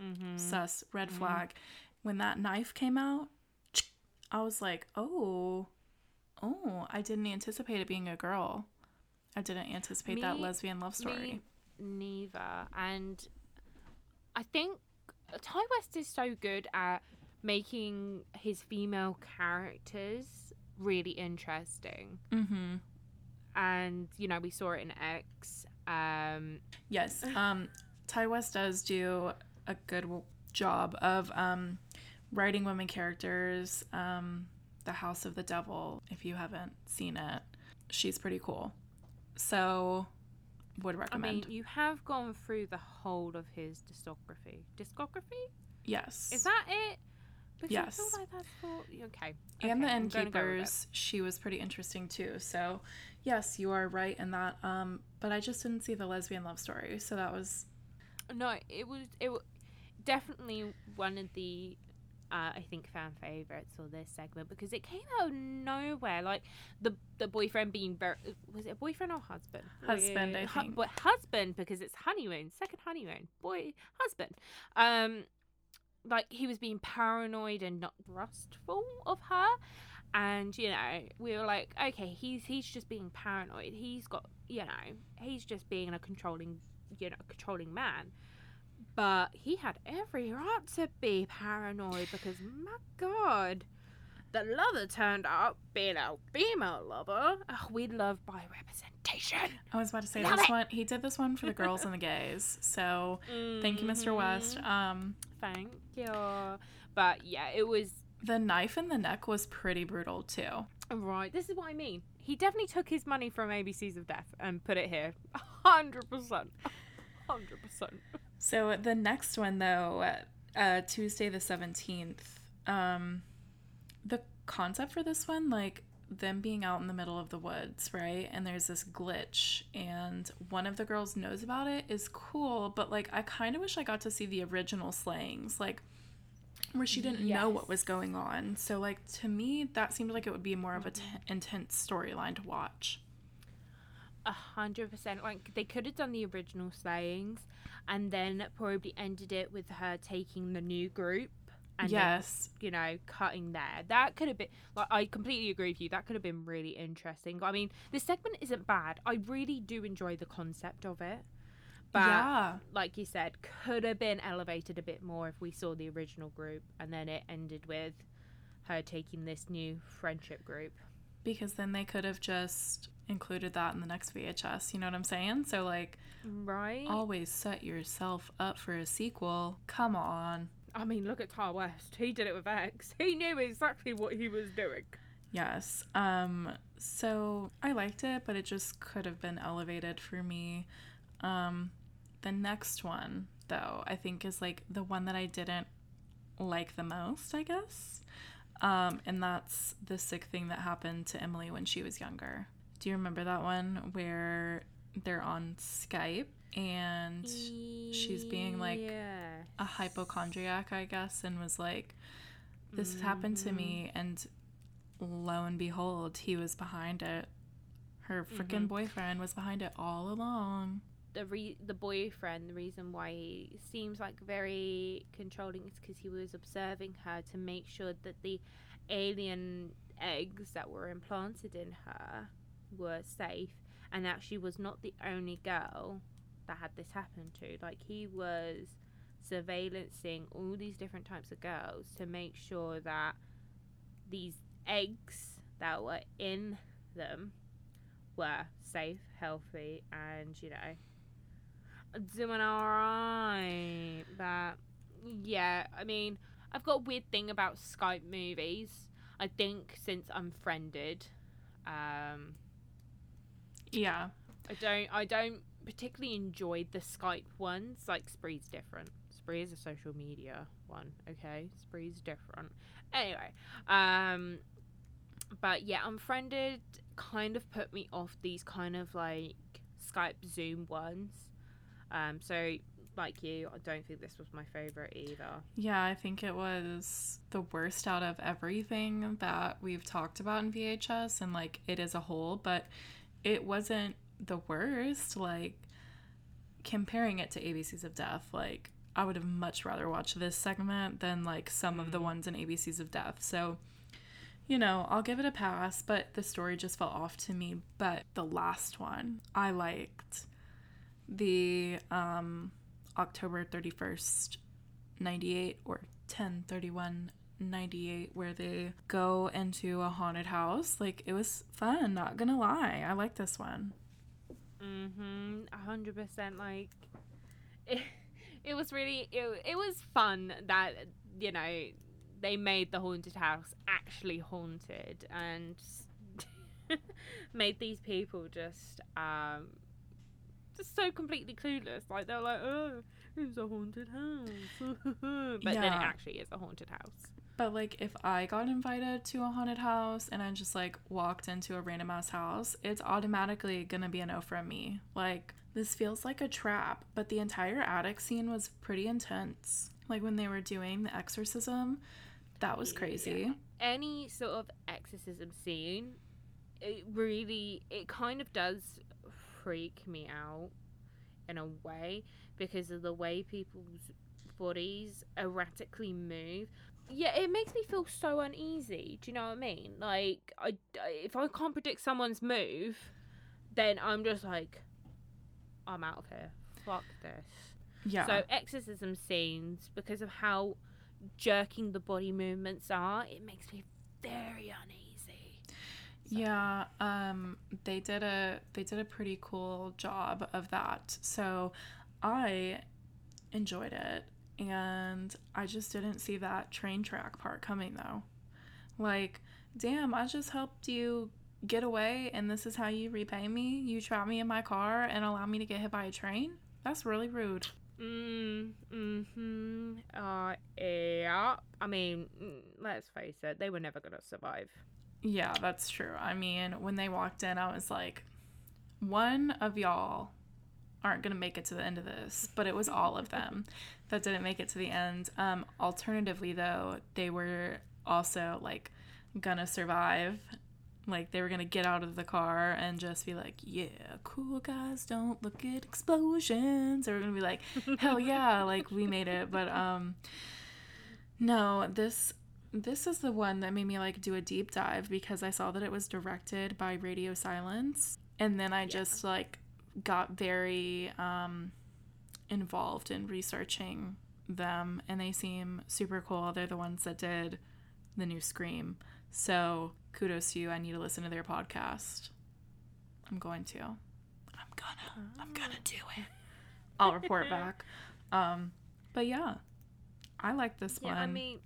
Mm-hmm. Sus. Red flag. When that knife came out, <tsk> I was like, oh, oh, I didn't anticipate it being a girl. I didn't anticipate that lesbian love story. Me neither. And I think Ti West is so good at making his female characters really interesting. Mm-hmm. And, you know, we saw it in X. Um, Yes. <sighs> Um, Ti West does do a good job of um, writing women characters. Um, the House of the Devil, if you haven't seen it, she's pretty cool. So, would I mean, you have gone through the whole of his discography. Discography? yes. Is that it? Because I Yes. feel like that's for... Okay. and the okay, go. Innkeepers, she was pretty interesting too. So, yes, you are right in that. Um, but I just didn't see the lesbian love story, so that was No, it was it was definitely one of the uh, I think fan favorites or this segment because it came out of nowhere. Like the the boyfriend being very was it a boyfriend or husband? Husband, I think. but husband because it's honeymoon, second honeymoon, boy husband. Um, like he was being paranoid and not trustful of her. And you know, we were like, okay, he's he's just being paranoid. He's got, you know, he's just being a controlling, you know, controlling man. But he had every right to be paranoid because my God, the lover turned up being a female lover. Oh, we love by representation. I was about to say Love this it. one. He did this one for the <laughs> girls and the gays. So thank you, Mr. West. Mhm. Um, Thank you. But yeah, it was the knife in the neck was pretty brutal too. Right, this is what I mean. He definitely took his money from ABCs of Death and put it here. <laughs> 100%. 100%. So the next one though, uh, Tuesday the seventeenth, um, the concept for this one, like them being out in the middle of the woods, right? And there's this glitch, and one of the girls knows about it is cool, but like I kind of wish I got to see the original slayings, like where she didn't know what was going on. So, like, to me, that seemed like it would be more of a t- intense storyline to watch. A hundred percent. Like they could have done the original slayings, and then probably ended it with her taking the new group. And then, yes. you know, cutting there. That could have been like I completely agree with you. That could have been really interesting. I mean, this segment isn't bad. I really do enjoy the concept of it. But yeah. like you said, could have been elevated a bit more if we saw the original group and then it ended with her taking this new friendship group. Because then they could have just included that in the next VHS. You know what I'm saying? So, like, Right? always set yourself up for a sequel. Come on. I mean, look at Ti West. He did it with X. <laughs> He knew exactly what he was doing. Yes. Um so I liked it, but it just could have been elevated for me. Um the next one though, I think is like the one that I didn't like the most, I guess. Um and that's the sick thing that happened to Emily when she was younger. Do you remember that one where they're on Skype and she's being, like, yeah. a hypochondriac, I guess, and was like, This happened to me. And lo and behold, he was behind it. Her freaking Mhm. boyfriend was behind it all along. the re- the boyfriend, the reason why he seems like very controlling is because he was observing her to make sure that the alien eggs that were implanted in her were safe, and that she was not the only girl that had this happen to. Like he was surveillancing all these different types of girls to make sure that these eggs that were in them were safe, healthy, and you know doing all right. But yeah, I mean, I've got a weird thing about Skype movies. I think since I'm friended, um, Yeah. I don't, I don't particularly enjoy the Skype ones. Like Spree's different. Spree is a social media one. Okay, Spree's different. Anyway, um, but yeah, unfriended kind of put me off these kind of like Skype Zoom ones. Um, so like you, I don't think this was my favorite either. Yeah, I think it was the worst out of everything that we've talked about in VHS and like it as a whole, but it wasn't the worst. Like comparing it to ABCs of Death, like I would have much rather watched this segment than like some of the Mm. ones in ABCs of Death. So, you know, I'll give it a pass, but the story just felt off to me. But the last one I liked. The um October 31st 98 or 10 31 98 where they go into a haunted house like it was fun not gonna lie i like this one. A hundred percent. Like, it, <laughs> it was really it, it was fun that you know they made the haunted house actually haunted and <laughs> made these people just um just so completely clueless. Like they're like, oh, it's a haunted house, <laughs> but then it actually is a haunted house. But like if i got invited to a haunted house and i just like walked into a random ass house it's automatically gonna be a no from me. Like this feels like a trap but the entire attic scene was pretty intense. Like when they were doing the exorcism that was crazy. Any sort of exorcism scene, it really, it kind of does freak me out in a way because of the way people's bodies erratically move. Yeah, it makes me feel so uneasy. Do you know what I mean? Like, I, if I can't predict someone's move, then I'm just like, I'm out of here. Fuck this. yeah So exorcism scenes, because of how jerking the body movements are, it makes me very uneasy. Yeah, um they did a they did a pretty cool job of that. So I enjoyed it and I just didn't see that train track part coming though. Like, damn, I just helped you get away and this is how you repay me? You trap me in my car and allow me to get hit by a train? That's really rude. Mm, hmm Uh, yeah. I mean, mm, let's face it, they were never gonna survive. Yeah, that's true. I mean, when they walked in, I was like, one of y'all aren't going to make it to the end of this, but it was all of them <laughs> that didn't make it to the end. Um, alternatively, though, they were also like gonna survive. Like they were gonna get out of the car and just be like, "Yeah, cool guys don't look at explosions." Or we're gonna be like, "Hell <laughs> yeah, like we made it." But um, no, this this is the one that made me like do a deep dive because I saw that it was directed by Radio Silence, and then I just like got very um involved in researching them, and they seem super cool. They're the ones that did the new Scream. So kudos to you. I need to listen to their podcast. I'm going to. I'm gonna. I'm gonna do it. I'll report <laughs> back. Um, but yeah, I like this Yeah, one. I mean,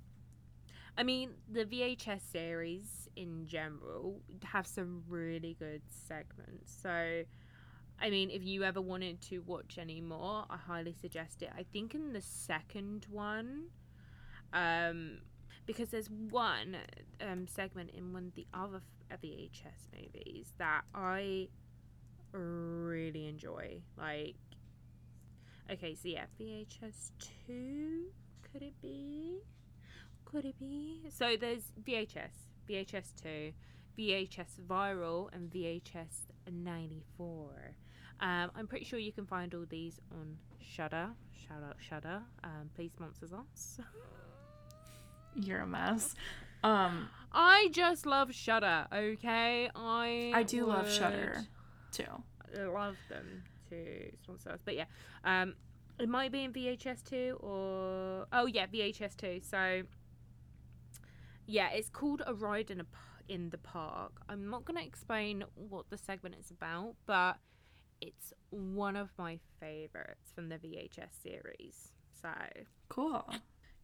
I mean, the VHS series in general have some really good segments. So, I mean, if you ever wanted to watch any more, I highly suggest it. I think in the second one, um, because there's one um, segment in one of the other VHS movies that I really enjoy. Like, okay, so yeah, VHS 2, could it be? Could it be? So there's VHS, VHS 2, VHS Viral, and VHS 94. Um, I'm pretty sure you can find all these on Shudder. Shout out Shudder. Um, please sponsors us. <laughs> You're a mess. Um, I just love Shudder. Okay, I I do love Shudder too. love them to sponsor us. But yeah, um, it might be in VHS two or oh yeah, VHS two. So yeah, it's called a ride in a in the park. I'm not gonna explain what the segment is about, but it's one of my favorites from the VHS series. So Cool.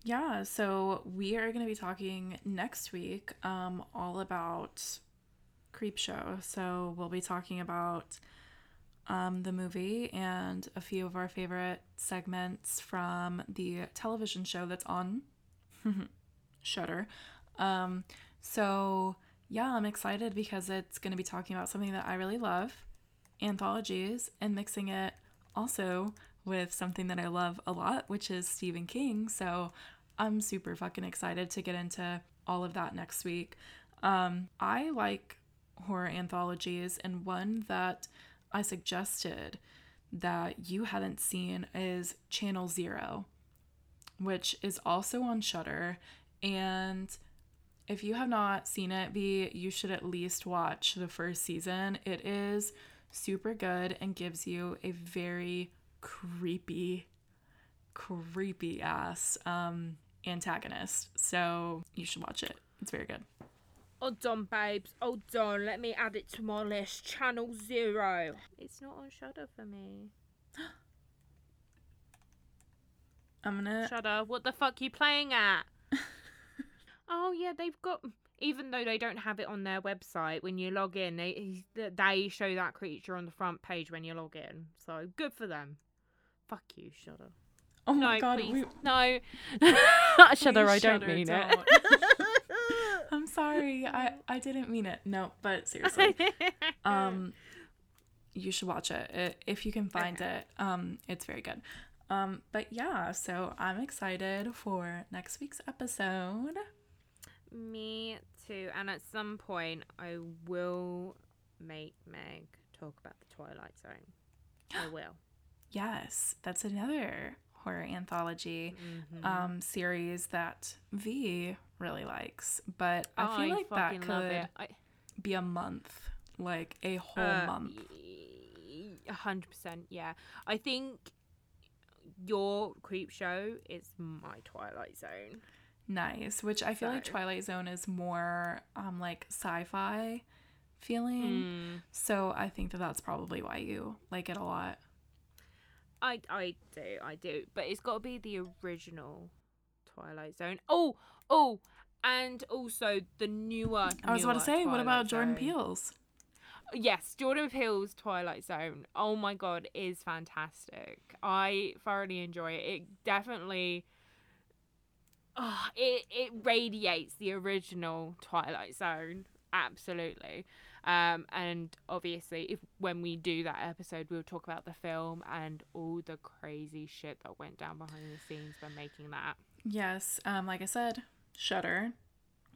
Yeah, so we are going to be talking next week um, all about Creepshow. So we'll be talking about um, the movie and a few of our favorite segments from the television show that's on <laughs> Shudder. Um, so yeah, I'm excited because it's going to be talking about something that I really love, anthologies, and mixing it also with something that I love a lot, which is Stephen King. So I'm super fucking excited to get into all of that next week. Um, I like horror anthologies, and one that I suggested that you hadn't seen is Channel Zero, which is also on Shudder. And if you have not seen it, V, you should at least watch the first season. It is super good and gives you a very creepy, creepy ass um, antagonist. So you should watch it. It's very good. Hold on, babes. Hold on. Let me add it to my list. Channel Zero. It's not on Shudder for me. I'm gonna. Shudder. What the fuck you playing at? <laughs> oh yeah, they've got. Even though they don't have it on their website, when you log in, they they show that creature on the front page when you log in. So good for them. Fuck you, Shudder. Oh my god, please. we. No. <laughs> Shudder, I don't mean don't. <laughs> I'm sorry. I I didn't mean it. No, but seriously. <laughs> um you should watch it I- if you can find Okay. it um it's very good um but yeah so i'm excited for next week's episode Me too. And at some point, I will make Meg talk about the Twilight Zone. <gasps> I will. yes that's another horror anthology Mhm. um series that v really likes but i feel like that could. I, be a month like a whole uh, month hundred percent. Yeah. I think your Creepshow is my Twilight Zone. Nice which i feel like twilight zone is more um like sci-fi feeling Mm. so i think that that's probably why you like it a lot I I do, I do. But it's got to be the original Twilight Zone. Oh, oh, and also the newer. I was about to say, what about Twilight Jordan Zone. Peele's? yes, Jordan Peele's Twilight Zone. Oh my god, is fantastic. I thoroughly enjoy it. It definitely oh, it it radiates the original Twilight Zone. Absolutely. Um, and obviously, if when we do that episode, we'll talk about the film and all the crazy shit that went down behind the scenes when making that. Yes, um, like I said, Shudder,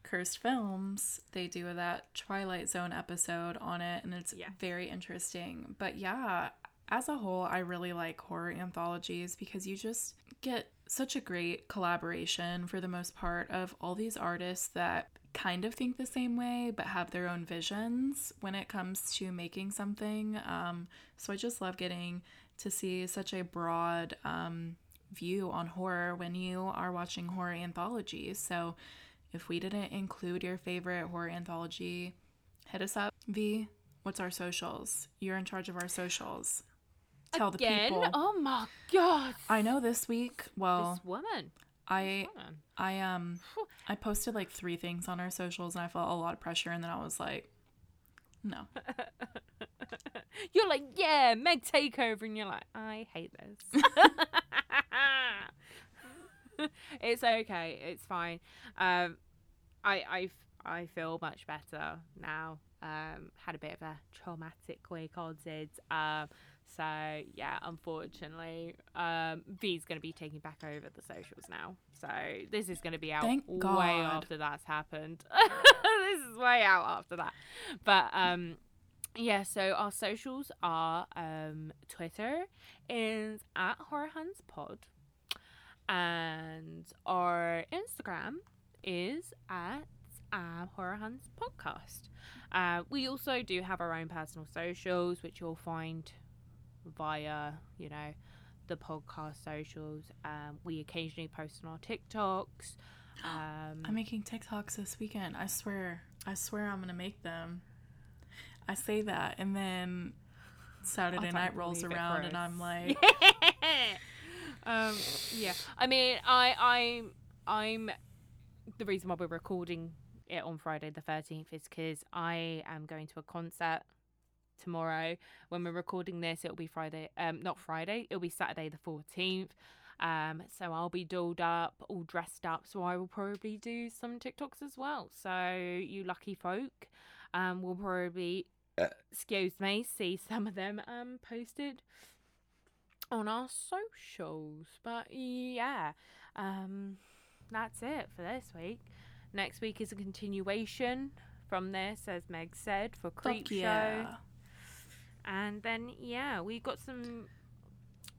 Cursed Films, they do that Twilight Zone episode on it, and it's Yeah. very interesting. But yeah, as a whole, I really like horror anthologies because you just get such a great collaboration for the most part of all these artists that kind of think the same way but have their own visions when it comes to making something. Um, so I just love getting to see such a broad um, view on horror when you are watching horror anthologies. So if we didn't include your favorite horror anthology, hit us up. V, what's our socials? You're in charge of our socials. Tell Again? the people. Oh my god. I know this week. Well, this woman. I Woman. I um I posted like three things on our socials and I felt a lot of pressure and then I was like, no. <laughs> You're like, yeah, Meg takeover, and you're like, I hate this. <laughs> <laughs> it's okay. It's fine. Um, I I I feel much better now. Um, had a bit of a traumatic week on Zids. Um, so yeah, unfortunately, um, V's gonna be taking back over the socials now. So this is gonna be out Thank way God. after that's happened. <laughs> this is way out after that. But um, yeah. So our socials are um, Twitter is at Horror Huns Pod, and our Instagram is at um, Horror Huns Podcast. Uh, we also do have our own personal socials, which you'll find via, you know, the podcast socials. Um, we occasionally post on our TikToks. <gasps> Um, I'm making TikToks this weekend. I swear. I swear I'm gonna make them. I say that and then Saturday night rolls around and I'm like <laughs> um, yeah. I mean, I, I'm, I'm. The reason why we're recording it on Friday the thirteenth is because I am going to a concert tomorrow. When we're recording this, it'll be Friday. Um, not Friday. It'll be Saturday the fourteenth. Um, so I'll be dolled up, all dressed up. So I will probably do some TikToks as well. So you lucky folk, um, will probably, excuse me, see some of them um posted on our socials. But yeah, um, that's it for this week. Next week is a continuation from this, as Meg said, for Creep fuck yeah. And then yeah, we've got some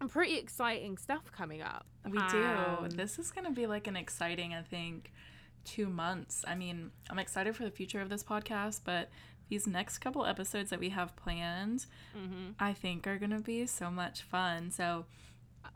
pretty exciting stuff coming up. We do. Um, This is going to be like an exciting, I think, two months. I mean, I'm excited for the future of this podcast, but these next couple episodes that we have planned, mhm. I think are going to be so much fun. So,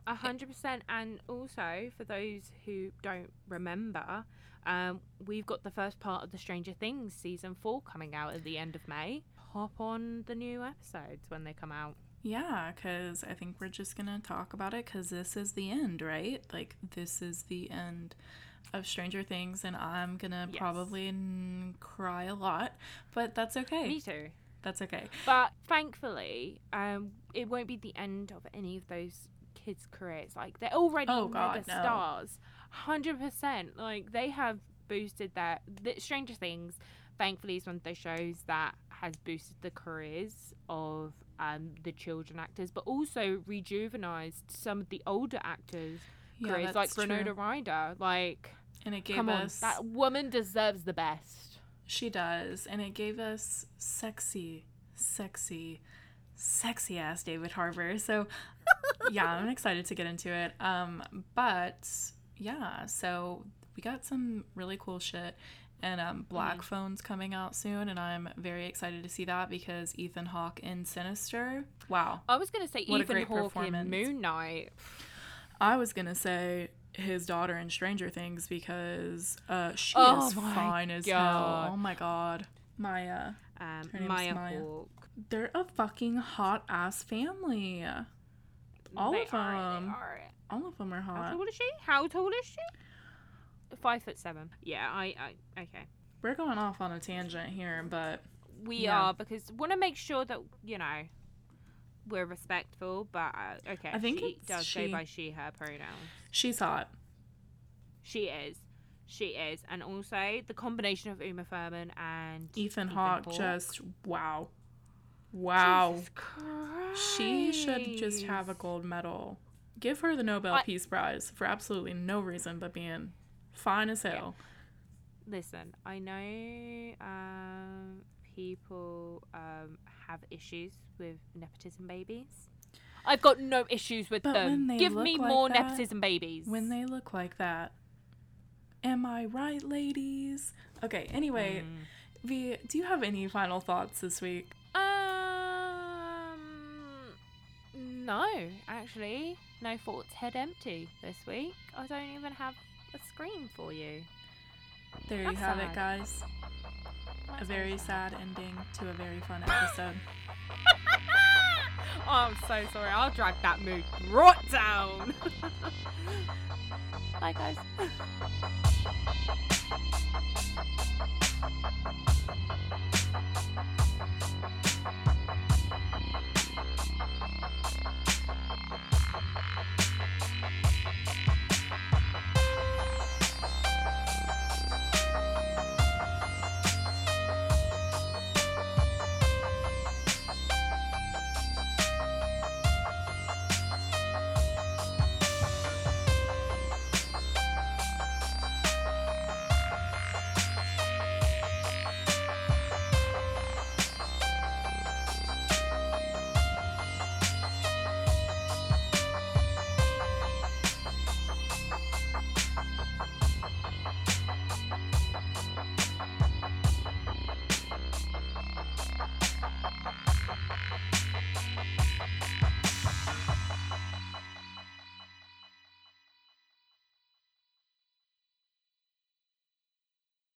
A hundred percent. And also for those who don't remember, um, we've got the first part of the Stranger Things season four coming out at the end of May. Hop on the new episodes when they come out. yeah, because I think we're just going to talk about it because this is the end, right? Like, this is the end of Stranger Things, and I'm going to Yes. probably mm, cry a lot, but that's okay. Me too. That's okay. But thankfully, um, it won't be the end of any of those kids' careers. Like they're already Oh, mega God, no. stars, hundred percent. Like they have boosted their the Stranger Things. Thankfully, it's one of those shows that has boosted the careers of um, the children actors, but also rejuvenized some of the older actors' Yeah, careers, like. Winona Ryder. Like, And it gave come on, us that woman deserves the best. She does, and it gave us sexy, sexy, sexy ass David Harbour. So, <laughs> yeah, I'm excited to get into it. Um, but yeah, so we got some really cool shit, and um, Black Mm-hmm. Phone's coming out soon, and I'm very excited to see that because Ethan Hawke in Sinister. Wow, I was gonna say What Ethan Hawke in. Moon Knight. I was gonna say his daughter in Stranger Things because uh, she Oh is my fine as God. hell. Oh my god, Maya. Um, Her name's Maya, Maya. Hawke. They're a fucking hot ass family. All They of are, they them. are. All of them are hot. How hot. tall is she? How tall is she? Five foot seven. Yeah, I, I okay. We're going off on a tangent here, but we Yeah. are because want to make sure that you know we're respectful. But uh, okay, I think she does she. go by she her pronouns. She's hot. She is. She is, and also the combination of Uma Thurman and Ethan Hawke Hawke. just wow. Wow. She should just have a gold medal. Give her the Nobel I- Peace Prize for absolutely no reason but being fine as hell. Listen, I know um, people um, have issues with nepotism babies. I've got no issues with But them. Give me like more that- nepotism babies. When they look like that. Am I right, ladies? Okay, anyway, Mm. V, do you have any final thoughts this week? Um, no, actually, no thoughts. Head empty this week. I don't even have a screen for you. There you That's have it, sad. guys. A very sad ending to a very fun <laughs> episode. oh, I'm so sorry. I'll drag that mood right down. <laughs> Bye, guys. <laughs>